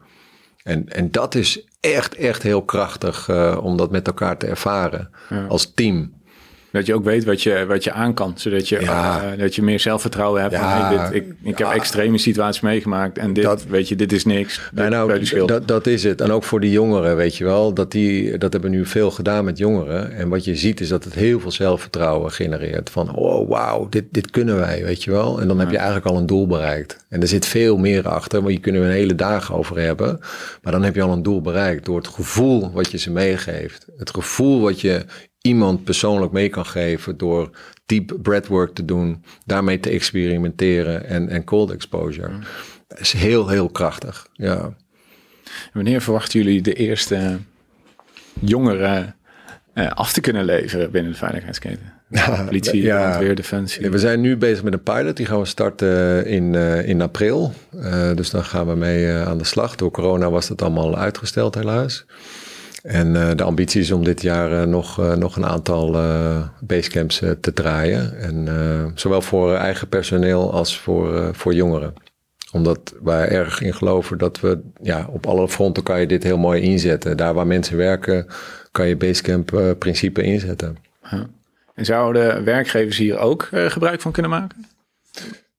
Speaker 2: En, en dat is echt, echt heel krachtig uh, om dat met elkaar te ervaren als team.
Speaker 1: Dat je ook weet wat je, wat je aan kan. Zodat je,
Speaker 2: Ja.
Speaker 1: eh, dat je meer zelfvertrouwen hebt.
Speaker 2: Ja.
Speaker 1: Van, hey, dit, ik, ik heb extreme situaties meegemaakt. En dit,
Speaker 2: Dat-
Speaker 1: weet je, dit is niks. Dit
Speaker 2: nou, dat, dat is het. En ook voor die jongeren, weet je wel. Dat, die, dat hebben we nu veel gedaan met jongeren. En wat je ziet is dat het heel veel zelfvertrouwen genereert. Van, oh wauw, dit, dit kunnen wij, weet je wel. En dan heb je eigenlijk al een doel bereikt. En er zit veel meer achter, maar je kunnen we een hele dag over hebben. Maar dan heb je al een doel bereikt door het gevoel wat je ze meegeeft. Het gevoel wat je iemand persoonlijk mee kan geven door deep breathwork te doen, daarmee te experimenteren en, en cold exposure. Dat is heel, heel krachtig. Ja.
Speaker 1: Wanneer verwachten jullie de eerste jongeren eh, af te kunnen leveren binnen de veiligheidsketen? Politie,
Speaker 2: ja.
Speaker 1: brandweer, defensie.
Speaker 2: We zijn nu bezig met een pilot. Die gaan we starten in, eh, in april. Eh, dus dan gaan we mee aan de slag. Door corona was dat allemaal uitgesteld helaas. En eh, de ambitie is om dit jaar eh, nog, eh, nog een aantal basecamps te draaien. En zowel voor eigen personeel als voor, voor jongeren. Omdat wij erg in geloven dat we ja, op alle fronten kan je dit heel mooi inzetten. Daar waar mensen werken kan je basecamp principe inzetten.
Speaker 1: En zouden werkgevers hier ook gebruik van kunnen maken?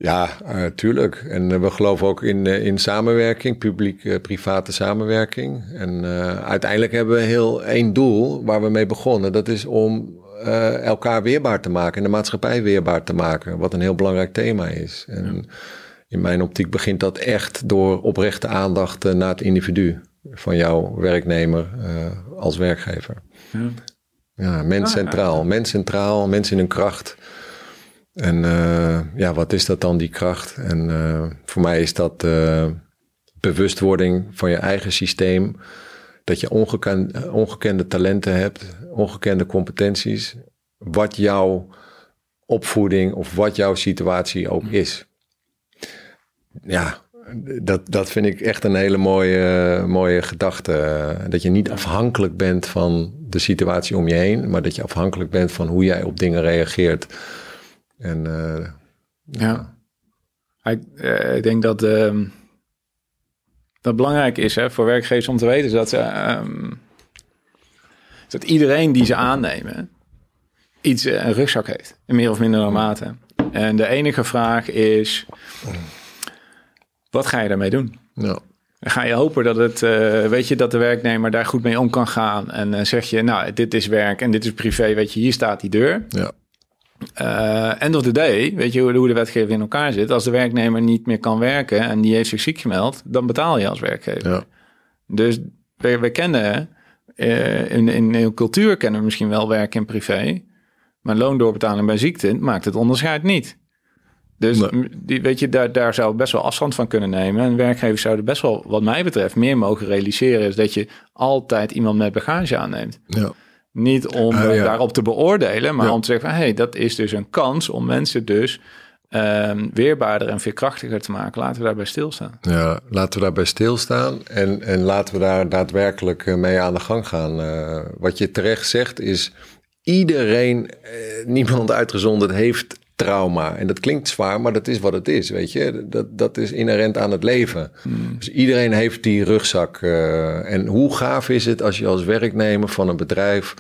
Speaker 2: Ja, eh, tuurlijk. En eh, we geloven ook in, eh, in samenwerking, publiek-private samenwerking. En uiteindelijk hebben we heel één doel waar we mee begonnen. Dat is om elkaar weerbaar te maken en de maatschappij weerbaar te maken. Wat een heel belangrijk thema is. En in mijn optiek begint dat echt door oprechte aandacht naar het individu van jouw werknemer als werkgever.
Speaker 1: Ja.
Speaker 2: Ja, mens centraal. Mens centraal, mens in hun kracht. En eh, ja, wat is dat dan, die kracht? En eh, voor mij is dat eh, bewustwording van je eigen systeem. Dat je ongekende, ongekende talenten hebt, ongekende competenties. Wat jouw opvoeding of wat jouw situatie ook is. Ja, dat, dat vind ik echt een hele mooie, mooie gedachte. Dat je niet afhankelijk bent van de situatie om je heen, maar dat je afhankelijk bent van hoe jij op dingen reageert. En eh,
Speaker 1: Ja. Ik, eh, ik denk dat ehm, dat belangrijk is hè, voor werkgevers om te weten is dat, ze, ehm, dat iedereen die ze aannemen iets, eh, een rugzak heeft, in meer of mindere mate. En de enige vraag is, wat ga je daarmee doen?
Speaker 2: ja.
Speaker 1: Ga je hopen dat het, weet je, dat de werknemer daar goed mee om kan gaan en zeg je, nou, dit is werk en dit is privé, weet je, hier staat die deur.
Speaker 2: ja.
Speaker 1: Eh, end of the day, weet je hoe, hoe de wetgeving in elkaar zit. Als de werknemer niet meer kan werken en die heeft zich ziek gemeld, dan betaal je als werkgever.
Speaker 2: ja.
Speaker 1: Dus we, we kennen, eh, in, in cultuur kennen we misschien wel werk en privé, maar loondoorbetaling bij ziekte maakt het onderscheid niet. Dus
Speaker 2: Nee.
Speaker 1: die, weet je, daar, daar zou best wel afstand van kunnen nemen. En werkgevers zouden best wel, wat mij betreft, meer mogen realiseren. Is dat je altijd iemand met bagage aanneemt.
Speaker 2: ja.
Speaker 1: Niet om eh,
Speaker 2: ja.
Speaker 1: daarop te beoordelen, maar
Speaker 2: Ja.
Speaker 1: om te zeggen van... hé, hey, dat is dus een kans om mensen dus ehm, weerbaarder en veerkrachtiger te maken. Laten we daarbij stilstaan.
Speaker 2: Ja, laten we daarbij stilstaan en, en laten we daar daadwerkelijk eh, mee aan de gang gaan. Eh, wat je terecht zegt is, iedereen, eh, niemand uitgezonderd, heeft trauma. En dat klinkt zwaar, maar dat is wat het is, weet je. Dat, dat is inherent aan het leven. Dus iedereen heeft die rugzak. eh, en hoe gaaf is het als je als werknemer van een bedrijf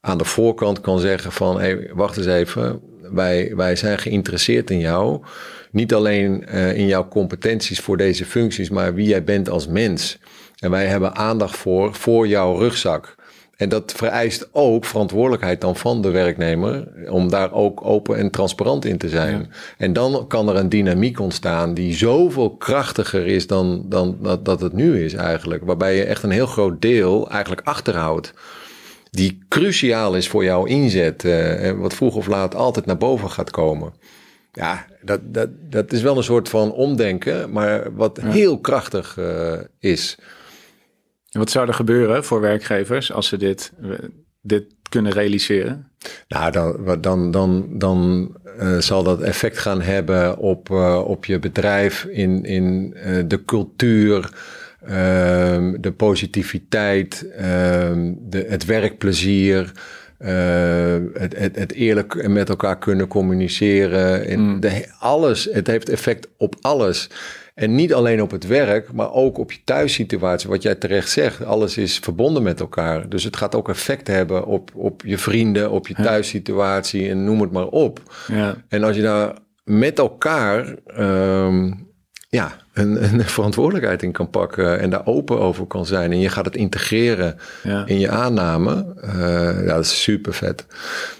Speaker 2: aan de voorkant kan zeggen van... Hey, wacht eens even, wij, wij zijn geïnteresseerd in jou. Niet alleen eh, in jouw competenties voor deze functies, maar wie jij bent als mens. En wij hebben aandacht voor, voor jouw rugzak. En dat vereist ook verantwoordelijkheid dan van de werknemer om daar ook open en transparant in te zijn. En dan kan er een dynamiek ontstaan die zoveel krachtiger is dan, dan dat, dat het nu is eigenlijk. Waarbij je echt een heel groot deel eigenlijk achterhoudt die cruciaal is voor jouw inzet. eh, en wat vroeg of laat altijd naar boven gaat komen. Ja, dat, dat, dat is wel een soort van omdenken, maar wat heel krachtig eh, is.
Speaker 1: En wat zou er gebeuren voor werkgevers als ze dit, eh, dit kunnen realiseren?
Speaker 2: Nou, dan, dan, dan, dan eh, zal dat effect gaan hebben op, eh, op je bedrijf, in, in de cultuur, ehm, de positiviteit, ehm, de, het werkplezier. Het, het, het, eerlijk met elkaar kunnen communiceren. En mm. de, alles, het heeft effect op alles. En niet alleen op het werk, maar ook op je thuissituatie. Wat jij terecht zegt, alles is verbonden met elkaar. Dus het gaat ook effect hebben op, op je vrienden, op je thuissituatie en noem het maar op. Ja. En als je daar met elkaar um, ja, een, een, verantwoordelijkheid in kan pakken en daar open over kan zijn. En je gaat het integreren in je aanname. Uh, ja, dat is super vet.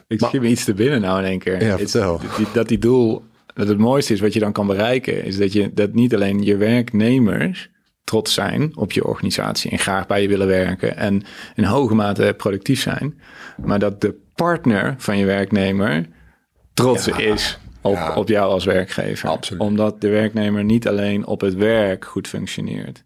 Speaker 1: Ik zie me iets te binnen nou in één keer.
Speaker 2: Ja, vertel.
Speaker 1: Dat die doel, dat het mooiste is wat je dan kan bereiken, is dat je dat niet alleen je werknemers trots zijn op je organisatie en graag bij je willen werken en in hoge mate productief zijn, maar dat de partner van je werknemer trots is op, op jou als werkgever.
Speaker 2: Absoluut.
Speaker 1: Omdat de werknemer niet alleen op het werk goed functioneert,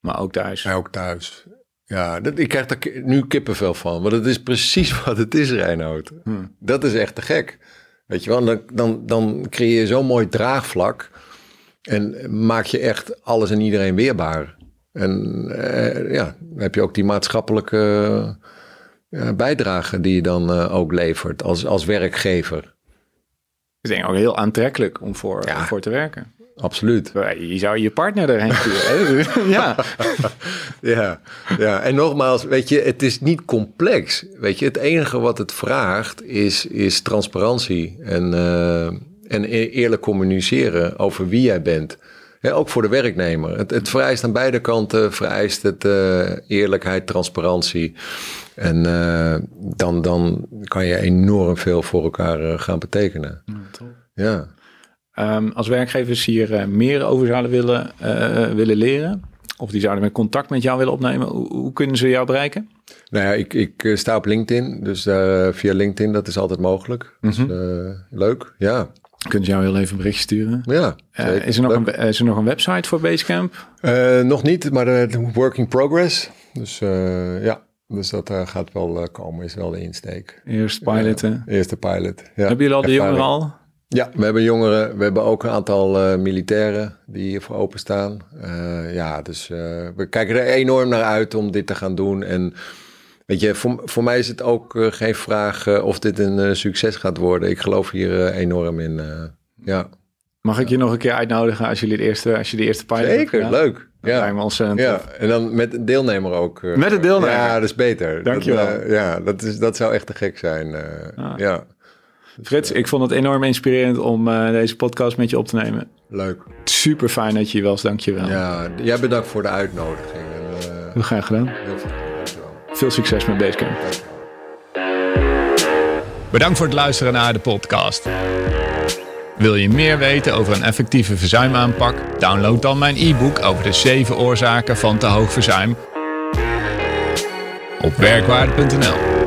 Speaker 1: maar ook thuis.
Speaker 2: Ja, ook thuis. Ja, dat, ik krijg er nu kippenvel van. Want het is precies wat het is, Reinoud. Hmm. Dat is echt te gek. Weet je wel, dan, dan, dan creëer je zo'n mooi draagvlak. En maak je echt alles en iedereen weerbaar. En eh, ja, dan heb je ook die maatschappelijke uh, bijdrage die je dan uh, ook levert als, als werkgever
Speaker 1: is denk ik ook heel aantrekkelijk om voor, voor te werken.
Speaker 2: Absoluut.
Speaker 1: Je zou je partner erheen sturen. ja.
Speaker 2: ja. ja, en nogmaals, weet je, het is niet complex. Weet je, het enige wat het vraagt is, is transparantie en, uh, en e-, eerlijk communiceren over wie jij bent. ook voor de werknemer. Het, het vereist aan beide kanten, vereist het uh, eerlijkheid, transparantie. En uh, dan, dan kan je enorm veel voor elkaar gaan betekenen. Ja. ja.
Speaker 1: Um, als werkgevers hier meer over zouden willen, willen leren, of die zouden met contact met jou willen opnemen, hoe, hoe kunnen ze jou bereiken?
Speaker 2: Nou ja, ik, ik sta op LinkedIn, dus via LinkedIn, dat is altijd mogelijk. Mm -hmm. dus, leuk, ja.
Speaker 1: Kunnen ze jou heel even een bericht sturen?
Speaker 2: Ja.
Speaker 1: is, er nog een, is er nog een website voor Basecamp?
Speaker 2: nog niet, maar de working progress. Dus ja, dus dat gaat wel komen, is wel de insteek.
Speaker 1: Eerst piloten.
Speaker 2: Eerste pilot. Ja.
Speaker 1: Hebben jullie al de jongeren al?
Speaker 2: Ja, we hebben jongeren. We hebben ook een aantal uh, militairen die hiervoor openstaan. ja, dus we kijken er enorm naar uit om dit te gaan doen. En weet je, voor, voor mij is het ook geen vraag of dit een succes gaat worden. Ik geloof hier enorm in. ja.
Speaker 1: Mag ik je nog een keer uitnodigen als, jullie de eerste, als je de eerste pilot
Speaker 2: Zeker, leuk.
Speaker 1: Ja. ja.
Speaker 2: ja. En dan met een deelnemer ook.
Speaker 1: Met een deelnemer?
Speaker 2: Ja, dat is beter.
Speaker 1: Dankjewel.
Speaker 2: Dat, uh, ja, dat, is, dat zou echt te gek zijn. Ah. Ja.
Speaker 1: Frits, ik vond het enorm inspirerend om deze podcast met je op te nemen.
Speaker 2: Leuk.
Speaker 1: Super fijn dat je hier was, dankjewel.
Speaker 2: Ja, jij bedankt voor de uitnodiging.
Speaker 1: Heel graag gedaan. Heel veel, veel succes met Basecamp. Bedankt voor het luisteren naar de podcast. Wil je meer weten over een effectieve verzuimaanpak? Download dan mijn e-book over de 7 oorzaken van te hoog verzuim op werkwaarde.nl.